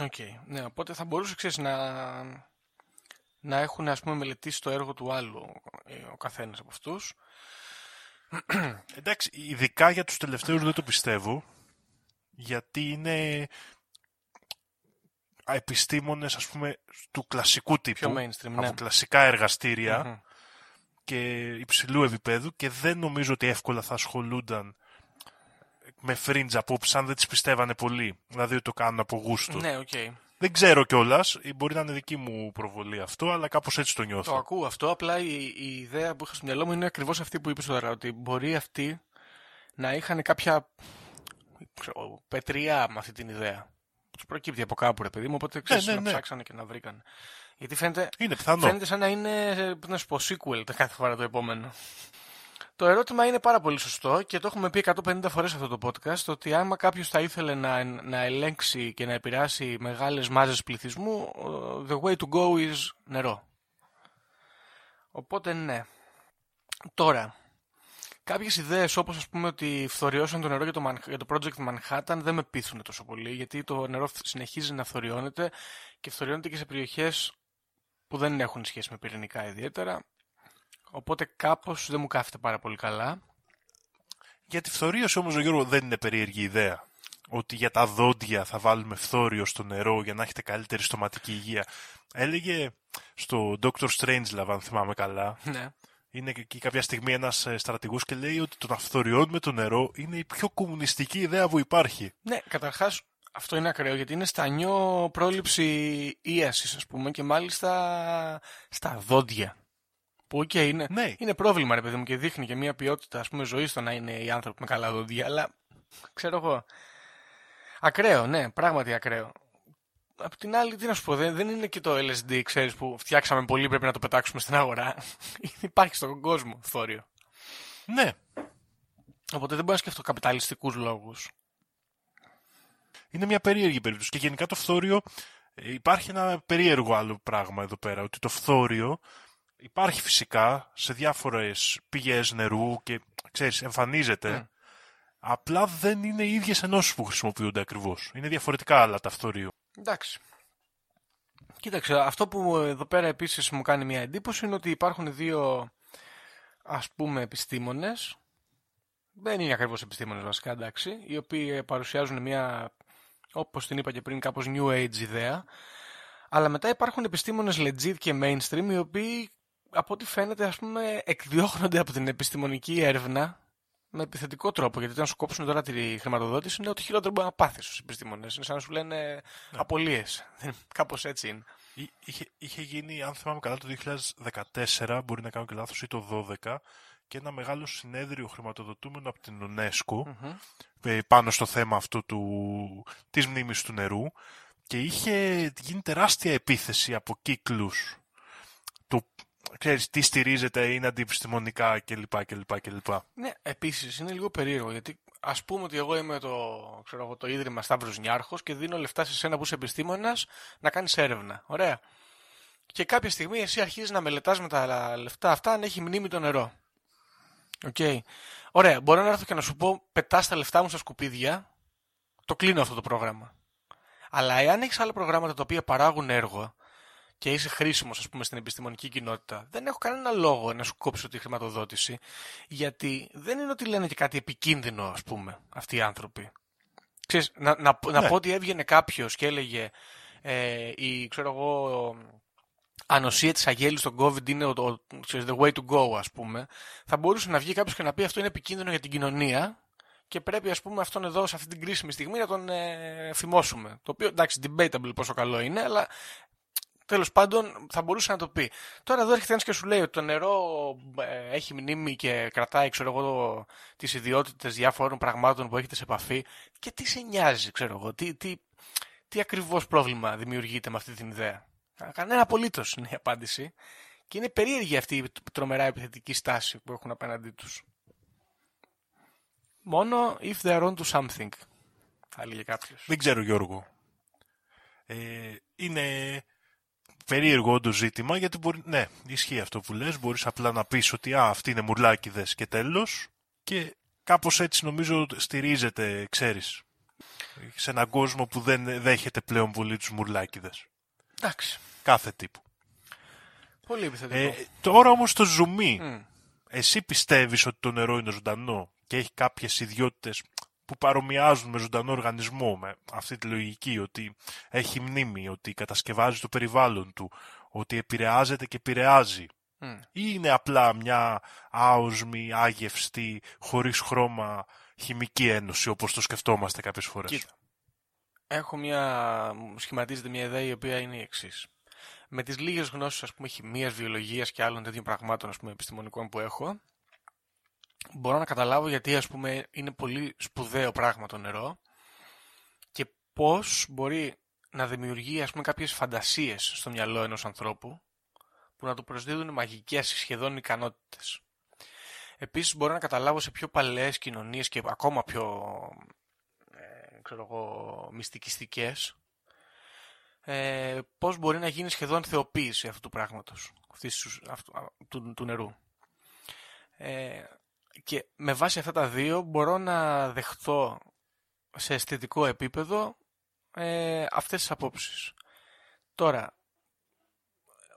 Οκ. Okay. Ναι, οπότε θα μπορούσε ξέρεις, να, να έχουν ας πούμε μελετήσει το έργο του άλλου ε, ο καθένας από αυτούς. Εντάξει, ειδικά για τους τελευταίους δεν το πιστεύω, γιατί είναι επιστήμονες ας πούμε του κλασικού τύπου, mainstream, από ναι. κλασικά και υψηλού επίπεδου και δεν νομίζω ότι εύκολα θα ασχολούνταν με fringe απόψεις αν δεν τις πιστεύανε πολύ. Δηλαδή ότι το κάνουν από γούστο. Ναι, Okay. Δεν ξέρω κιόλας, μπορεί να είναι δική μου προβολή αυτό, αλλά κάπως έτσι το νιώθω. Το ακούω αυτό. Απλά η, η ιδέα που είχα στο μυαλό μου είναι ακριβώς αυτή που είπες τώρα. Ότι μπορεί αυτοί να είχαν κάποια ξέρω, πετριά με αυτή την ιδέα. Τους προκύπτει από κάπου, ρε παιδί μου, οπότε ξέρεις ναι, ναι, να ναι. ψάξανε και να βρήκαν. Γιατί φαίνεται, είναι πιθανό. φαίνεται σαν να είναι να σου πω, sequel το κάθε φορά το επόμενο. Το ερώτημα είναι πάρα πολύ σωστό και το έχουμε πει 150 φορές αυτό το podcast ότι άμα κάποιος θα ήθελε να, να ελέγξει και να επηρεάσει μεγάλες μάζες πληθυσμού the way to go is νερό. Οπότε ναι. Τώρα, κάποιες ιδέες όπως ας πούμε ότι φθοριώσαν το νερό για το, για το project Manhattan δεν με πείθουν τόσο πολύ γιατί το νερό συνεχίζει να φθοριώνεται και φθοριώνεται και σε περιοχές που δεν έχουν σχέση με πυρηνικά ιδιαίτερα Οπότε κάπως δεν μου κάθεται πάρα πολύ καλά. Για τη φθορίωση όμως ο Γιώργο δεν είναι περίεργη ιδέα. Ότι για τα δόντια θα βάλουμε φθόριο στο νερό για να έχετε καλύτερη στοματική υγεία. Έλεγε στο Dr. Strange, αν θυμάμαι καλά. Ναι. Είναι και κάποια στιγμή ένας ε, στρατηγός και λέει ότι το να φθοριώνουμε το νερό είναι η πιο κομμουνιστική ιδέα που υπάρχει. Ναι, καταρχάς αυτό είναι ακραίο γιατί είναι στανιό πρόληψη ίασης, ας πούμε, και μάλιστα στα δόντια. Που okay, είναι, ναι. είναι πρόβλημα, ρε παιδί μου, και δείχνει και μια ποιότητα ας πούμε, ζωής στο να είναι οι άνθρωποι με καλά δόντια, αλλά ξέρω εγώ. Ακραίο, ναι, πράγματι ακραίο. Απ' την άλλη, τι να σου πω, δεν, δεν είναι και το LSD, ξέρεις, που φτιάξαμε πολύ, πρέπει να το πετάξουμε στην αγορά. Υπάρχει στον κόσμο θόριο. Ναι. Οπότε δεν μπορώ να σκεφτώ καπιταλιστικούς λόγους Είναι μια περίεργη περίπτωση. Και γενικά το φθόριο ε, υπάρχει ένα περίεργο άλλο πράγμα εδώ πέρα. Ότι το φθόριο υπάρχει φυσικά σε διάφορες πηγές νερού και ξέρεις, εμφανίζεται. Ναι. Απλά δεν είναι οι ίδιες ενώσεις που χρησιμοποιούνται ακριβώς. Είναι διαφορετικά άλλα τα φθορίου. Εντάξει. Κοίταξε, αυτό που εδώ πέρα επίσης μου κάνει μια εντύπωση είναι ότι υπάρχουν δύο ας πούμε επιστήμονες δεν είναι ακριβώς επιστήμονες βασικά εντάξει οι οποίοι παρουσιάζουν μια όπως την είπα και πριν κάπως new age ιδέα αλλά μετά υπάρχουν επιστήμονες legit και mainstream οι οποίοι από ό,τι φαίνεται ας πούμε εκδιώχνονται από την επιστημονική έρευνα με επιθετικό τρόπο. Γιατί όταν σου κόψουν τώρα τη χρηματοδότηση είναι ότι χειρότερο μπορεί να πάθεις στους επιστήμονες. Είναι σαν να σου λένε ναι. απολύες. Κάπως έτσι είναι. Είχε, είχε γίνει, αν θυμάμαι καλά, το 2014, μπορεί να κάνω και λάθος, ή το 2012, και ένα μεγάλο συνέδριο χρηματοδοτούμενο από την UNESCO mm-hmm. πάνω στο θέμα αυτό του, της μνήμης του νερού και είχε γίνει τεράστια επίθεση από κύκλους του ξέρεις, τι στηρίζεται, είναι αντιεπιστημονικά κλπ. κλπ, κλπ. Ναι, επίσης είναι λίγο περίεργο γιατί ας πούμε ότι εγώ είμαι το, ξέρω εγώ, το Ίδρυμα Σταύρος Νιάρχος και δίνω λεφτά σε σένα που είσαι επιστήμονας να κάνεις έρευνα. Ωραία. Και κάποια στιγμή εσύ αρχίζεις να μελετάς με τα λεφτά αυτά αν έχει μνήμη το νερό. Οκ. Okay. Ωραία, μπορώ να έρθω και να σου πω πετάς τα λεφτά μου στα σκουπίδια, το κλείνω αυτό το πρόγραμμα. Αλλά εάν έχεις άλλα προγράμματα τα οποία παράγουν έργο και είσαι χρήσιμος, ας πούμε, στην επιστημονική κοινότητα, δεν έχω κανένα λόγο να σου κόψω τη χρηματοδότηση, γιατί δεν είναι ότι λένε και κάτι επικίνδυνο, ας πούμε, αυτοί οι άνθρωποι. Ξέρεις, να, να, να ναι. πω ότι έβγαινε κάποιος και έλεγε ε, η, ξέρω εγώ, ανοσία της αγέλης στον COVID είναι το, the way to go, ας πούμε, θα μπορούσε να βγει κάποιος και να πει αυτό είναι επικίνδυνο για την κοινωνία και πρέπει ας πούμε αυτόν εδώ σε αυτή την κρίσιμη στιγμή να τον ε, φημώσουμε. Το οποίο εντάξει debatable πόσο καλό είναι, αλλά Τέλος πάντων, θα μπορούσε να το πει. Τώρα εδώ έρχεται ένας και σου λέει ότι το νερό ε, έχει μνήμη και κρατάει, ξέρω εγώ, τις ιδιότητες διάφορων πραγμάτων που έχετε σε επαφή. Και τι σε νοιάζει, ξέρω εγώ, τι, τι, τι ακριβώς πρόβλημα δημιουργείται με αυτή την ιδέα. Κανένα απολύτως είναι η απάντηση. Και είναι περίεργη αυτή η τρομερά επιθετική στάση που έχουν απέναντί τους. Μόνο if they are on to something, θα έλεγε κάποιος. Δεν ξέρω, Γιώργο. Ε, είναι περίεργο το ζήτημα, γιατί μπορεί, ναι, ισχύει αυτό που λες, μπορείς απλά να πεις ότι α, αυτοί είναι μουρλάκιδες και τέλος και κάπως έτσι νομίζω στηρίζεται, ξέρεις, σε έναν κόσμο που δεν δέχεται πλέον πολύ τους μουρλάκιδες. Εντάξει. Κάθε τύπου. Πολύ επιθετικό. Ε, τώρα όμως το ζουμί, εσύ πιστεύεις ότι το νερό είναι ζωντανό και έχει κάποιες ιδιότητες που παρομοιάζουν με ζωντανό οργανισμό, με αυτή τη λογική, ότι έχει μνήμη, ότι κατασκευάζει το περιβάλλον του, ότι επηρεάζεται και επηρεάζει. Ή είναι απλά μια άοσμη, άγευστη, χωρίς χρώμα χημική ένωση, όπως το σκεφτόμαστε κάποιες φορές; Κοίτα. Έχω μια, σχηματίζεται μια ιδέα η οποία είναι η εξής. Με τις λίγες γνώσεις, ας πούμε, χημίας, βιολογίας και άλλων τέτοιων πραγμάτων, ας πούμε, επιστημονικών που έχω, μπορώ να καταλάβω γιατί ας πούμε είναι πολύ σπουδαίο πράγμα το νερό και πώς μπορεί να δημιουργεί ας πούμε κάποιες φαντασίες στο μυαλό ενός ανθρώπου που να του προσδίδουν μαγικές σχεδόν ικανότητες. Επίσης μπορώ να καταλάβω σε πιο παλαιές κοινωνίες και ακόμα πιο ε, ξέρω εγώ, μυστικιστικές ε, πώς μπορεί να γίνει σχεδόν θεοποίηση αυτού του πράγματος, αυτής, αυτού, του, του νερού. Ε, και με βάση αυτά τα δύο μπορώ να δεχθώ σε αισθητικό επίπεδο ε, αυτές τις απόψεις. Τώρα,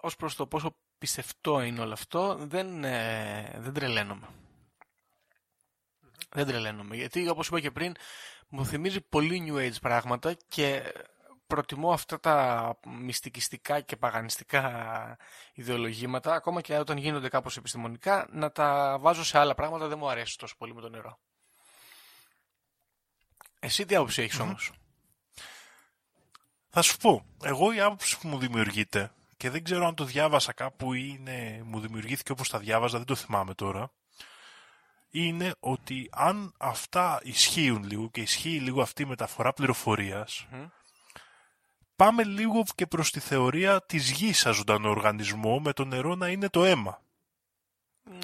ως προς το πόσο πιστευτό είναι όλο αυτό, δεν, ε, δεν τρελαίνομαι. Δεν τρελαίνομαι, γιατί όπως είπα και πριν, μου θυμίζει πολύ New Age πράγματα και προτιμώ αυτά τα μυστικιστικά και παγανιστικά ιδεολογήματα, ακόμα και όταν γίνονται κάπως επιστημονικά, να τα βάζω σε άλλα πράγματα, δεν μου αρέσει τόσο πολύ με το νερό. Εσύ τι άποψη έχεις όμως; Θα σου πω, εγώ η άποψη που μου δημιουργείται, και δεν ξέρω αν το διάβασα κάπου ή είναι, μου δημιουργήθηκε όπως τα διάβαζα, δεν το θυμάμαι τώρα, είναι ότι αν αυτά ισχύουν λίγο και ισχύει λίγο αυτή η μεταφορά πάμε λίγο και προς τη θεωρία της γης σαν ζωντανό οργανισμό με το νερό να είναι το αίμα.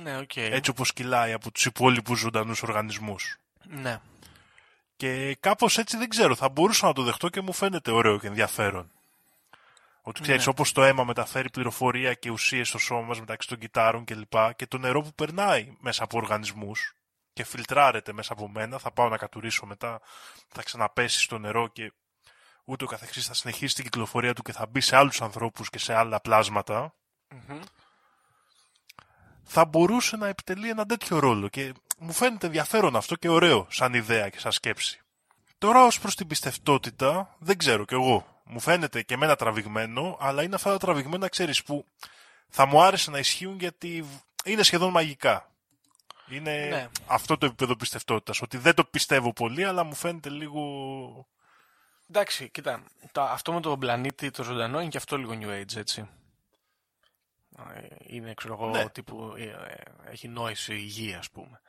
Ναι, οκ. Έτσι όπως κυλάει από τους υπόλοιπους ζωντανούς οργανισμούς. Ναι. Και κάπως έτσι δεν ξέρω, θα μπορούσα να το δεχτώ και μου φαίνεται ωραίο και ενδιαφέρον. Ότι ξέρεις, ναι. όπως το αίμα μεταφέρει πληροφορία και ουσίες στο σώμα μας μεταξύ των κυτάρων κλπ. Και, και το νερό που περνάει μέσα από οργανισμούς και φιλτράρεται μέσα από μένα, θα πάω να κατουρίσω μετά, θα ξαναπέσει στο νερό και ούτω καθεξής θα συνεχίσει την κυκλοφορία του και θα μπει σε άλλους ανθρώπους και σε άλλα θα μπορούσε να επιτελεί ένα τέτοιο ρόλο και μου φαίνεται ενδιαφέρον αυτό και ωραίο σαν ιδέα και σαν σκέψη. Τώρα ως προς την πιστευτότητα δεν ξέρω κι εγώ. Μου φαίνεται και εμένα τραβηγμένο, αλλά είναι αυτά τα τραβηγμένα, ξέρεις, που θα μου άρεσε να ισχύουν γιατί είναι σχεδόν μαγικά. Είναι ναι. αυτό το επίπεδο πιστευτότητας, ότι δεν το πιστεύω πολύ, αλλά μου φαίνεται λίγο... Εντάξει, κοίτα, το, αυτό με τον πλανήτη, το ζωντανό, είναι και αυτό λίγο New Age, έτσι. Ε, είναι, ξέρω εγώ, ναι. τύπου, ε, ε, έχει νόηση υγεία, ας πούμε.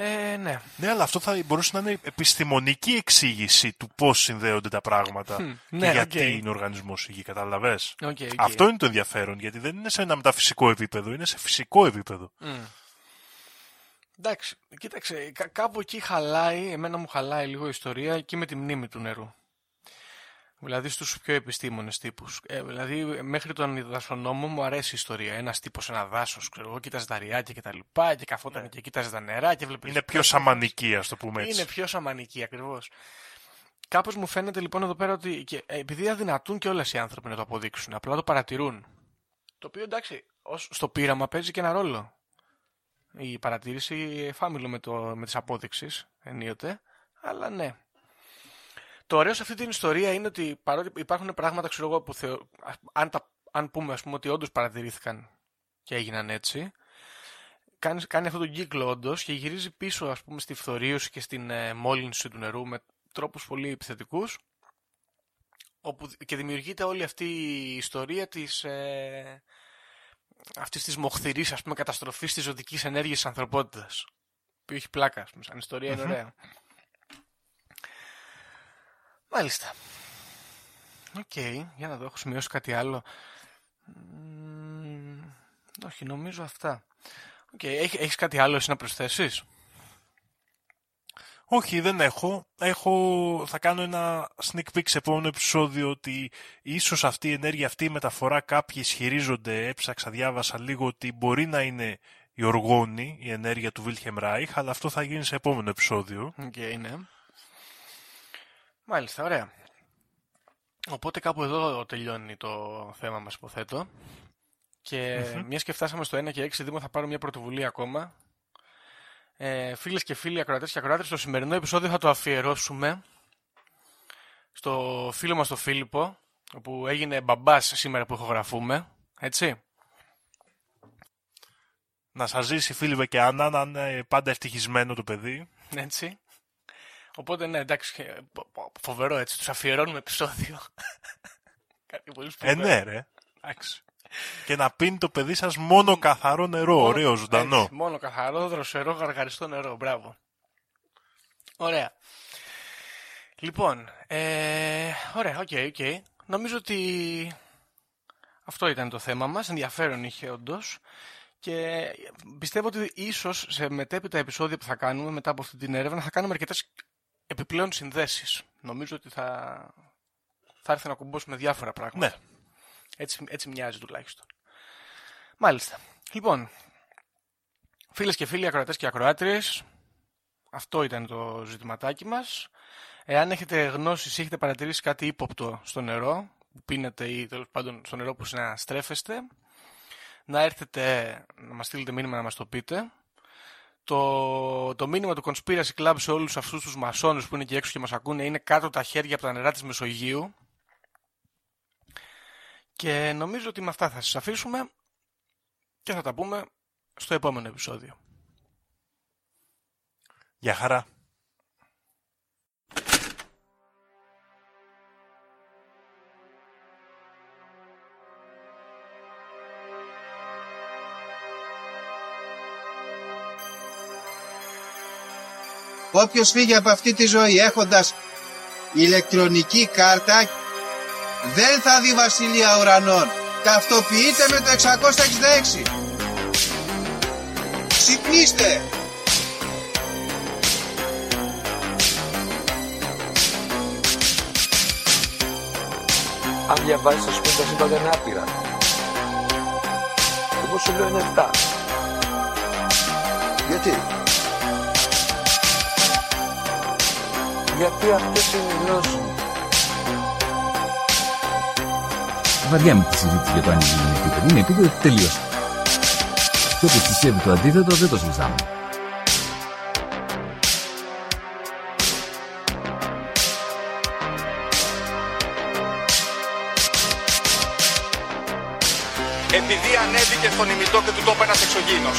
Ε, ναι. Ναι, αλλά αυτό θα μπορούσε να είναι επιστημονική εξήγηση του πώς συνδέονται τα πράγματα και ναι, γιατί okay. είναι ο οργανισμός υγιή, κατάλαβες; Okay, Αυτό είναι το ενδιαφέρον, γιατί δεν είναι σε ένα μεταφυσικό επίπεδο, είναι σε φυσικό επίπεδο. Mm. Εντάξει, κοίταξε, κάπου εκεί χαλάει, εμένα μου χαλάει λίγο η ιστορία εκεί με τη μνήμη του νερού. Δηλαδή στους πιο επιστήμονες τύπους. Ε, δηλαδή μέχρι τον δασονόμο μου αρέσει η ιστορία. Ένας τύπος, ένα δάσος, ξέρω εγώ, κοίταζε τα ριάκια και τα λοιπά και καθόταν ναι. και κοίταζε τα νερά και βλέπεις. Είναι πιο σαμανική, ας το πούμε έτσι. Είναι πιο σαμανική, ακριβώς. Κάπως μου φαίνεται λοιπόν εδώ πέρα ότι και, ε, επειδή αδυνατούν και όλες οι άνθρωποι να το αποδείξουν, απλά το παρατηρούν. Το οποίο εντάξει, ως, στο πείραμα παίζει και ένα ρόλο. Η παρατήρηση φάμιλο με, το, με τις απόδειξεις ενίοτε, αλλά ναι. Το ωραίο σε αυτή την ιστορία είναι ότι παρότι υπάρχουν πράγματα ξέρω εγώ, που θεω... αν, τα... αν πούμε ας πούμε, ότι όντως παρατηρήθηκαν και έγιναν έτσι, κάνεις, κάνει αυτόν τον κύκλο όντως και γυρίζει πίσω ας πούμε, στη φθορίωση και στην ε, μόλυνση του νερού με τρόπους πολύ επιθετικούς όπου και δημιουργείται όλη αυτή η ιστορία της, ε, αυτής της μοχθηρής ας πούμε, καταστροφής της ζωτικής ενέργειας της ανθρωπότητας που έχει πλάκα, ας πούμε, σαν ιστορία είναι ωραία. Μάλιστα. Οκ, για να δω, έχω σημειώσει κάτι άλλο. όχι, νομίζω αυτά. Οκ, έχεις κάτι άλλο εσύ να προσθέσεις; Όχι, δεν έχω. έχω. Θα κάνω ένα sneak peek σε επόμενο επεισόδιο ότι ίσως αυτή η ενέργεια, αυτή η μεταφορά κάποιοι ισχυρίζονται, έψαξα, διάβασα λίγο ότι μπορεί να είναι η οργόνη, η ενέργεια του Wilhelm Reich, αλλά αυτό θα γίνει σε επόμενο επεισόδιο. Οκ, okay, ναι. Μάλιστα, ωραία. Οπότε κάπου εδώ τελειώνει το θέμα μας υποθέτω. Και mm μιας και φτάσαμε στο 1 και 6 δήμο θα πάρω μια πρωτοβουλία ακόμα. Ε, φίλες και φίλοι ακροατές και ακροάτριες, στο σημερινό επεισόδιο θα το αφιερώσουμε στο φίλο μας τον Φίλιππο, όπου έγινε μπαμπάς σήμερα που ηχογραφούμε, έτσι. Να σας ζήσει Φίλιππε και Άννα, να είναι πάντα ευτυχισμένο το παιδί. Έτσι. Οπότε ναι, εντάξει, φοβερό έτσι, τους αφιερώνουμε επεισόδιο. Κάτι πολύ σπουδαίο. Ε, ναι ρε. Εντάξει. Και να πίνει το παιδί σας μόνο καθαρό νερό, μόνο, ωραίο, ζωντανό. Έτσι, μόνο καθαρό, δροσερό, γαργαριστό νερό, μπράβο. Ωραία. Λοιπόν, ε, ωραία, οκ, okay, okay. Νομίζω ότι αυτό ήταν το θέμα μας, ενδιαφέρον είχε όντως. Και πιστεύω ότι ίσως σε μετέπειτα επεισόδια που θα κάνουμε μετά από αυτή την έρευνα θα κάνουμε αρκετές επιπλέον συνδέσεις. Νομίζω ότι θα, θα έρθει να κουμπώσουμε διάφορα πράγματα. Ναι. Έτσι, έτσι μοιάζει τουλάχιστον. Μάλιστα. Λοιπόν, φίλες και φίλοι ακροατές και ακροάτριες, αυτό ήταν το ζητηματάκι μας. Εάν έχετε γνώσεις ή έχετε παρατηρήσει κάτι ύποπτο στο νερό, που πίνετε ή τέλος πάντων στο νερό που συναστρέφεστε, να έρθετε να μας στείλετε μήνυμα να μας το πείτε το, το μήνυμα του Conspiracy Club σε όλους αυτούς τους μασόνους που είναι εκεί έξω και μας ακούνε είναι κάτω τα χέρια από τα νερά της Μεσογείου. Και νομίζω ότι με αυτά θα σας αφήσουμε και θα τα πούμε στο επόμενο επεισόδιο. Γεια χαρά. Όποιος φύγει από αυτή τη ζωή έχοντας ηλεκτρονική κάρτα δεν θα δει βασιλεία ουρανών. Ταυτοποιείτε με το 666. Ξυπνήστε. Αν διαβάζεις θα σου πει τα Το είναι άπειρα. Εγώ σου λέω είναι 7. Γιατί; Γιατί αυτές είναι οι γνώσεις Βαριά με τη συζήτηση για το αν είναι επίπεδο. Είναι επίπεδο τελείως. Και όποιος πιστεύει το αντίθετο δεν το συζητάμε. Επειδή ανέβηκε στον ημιτό και του τόπου ένας εξωγήινος.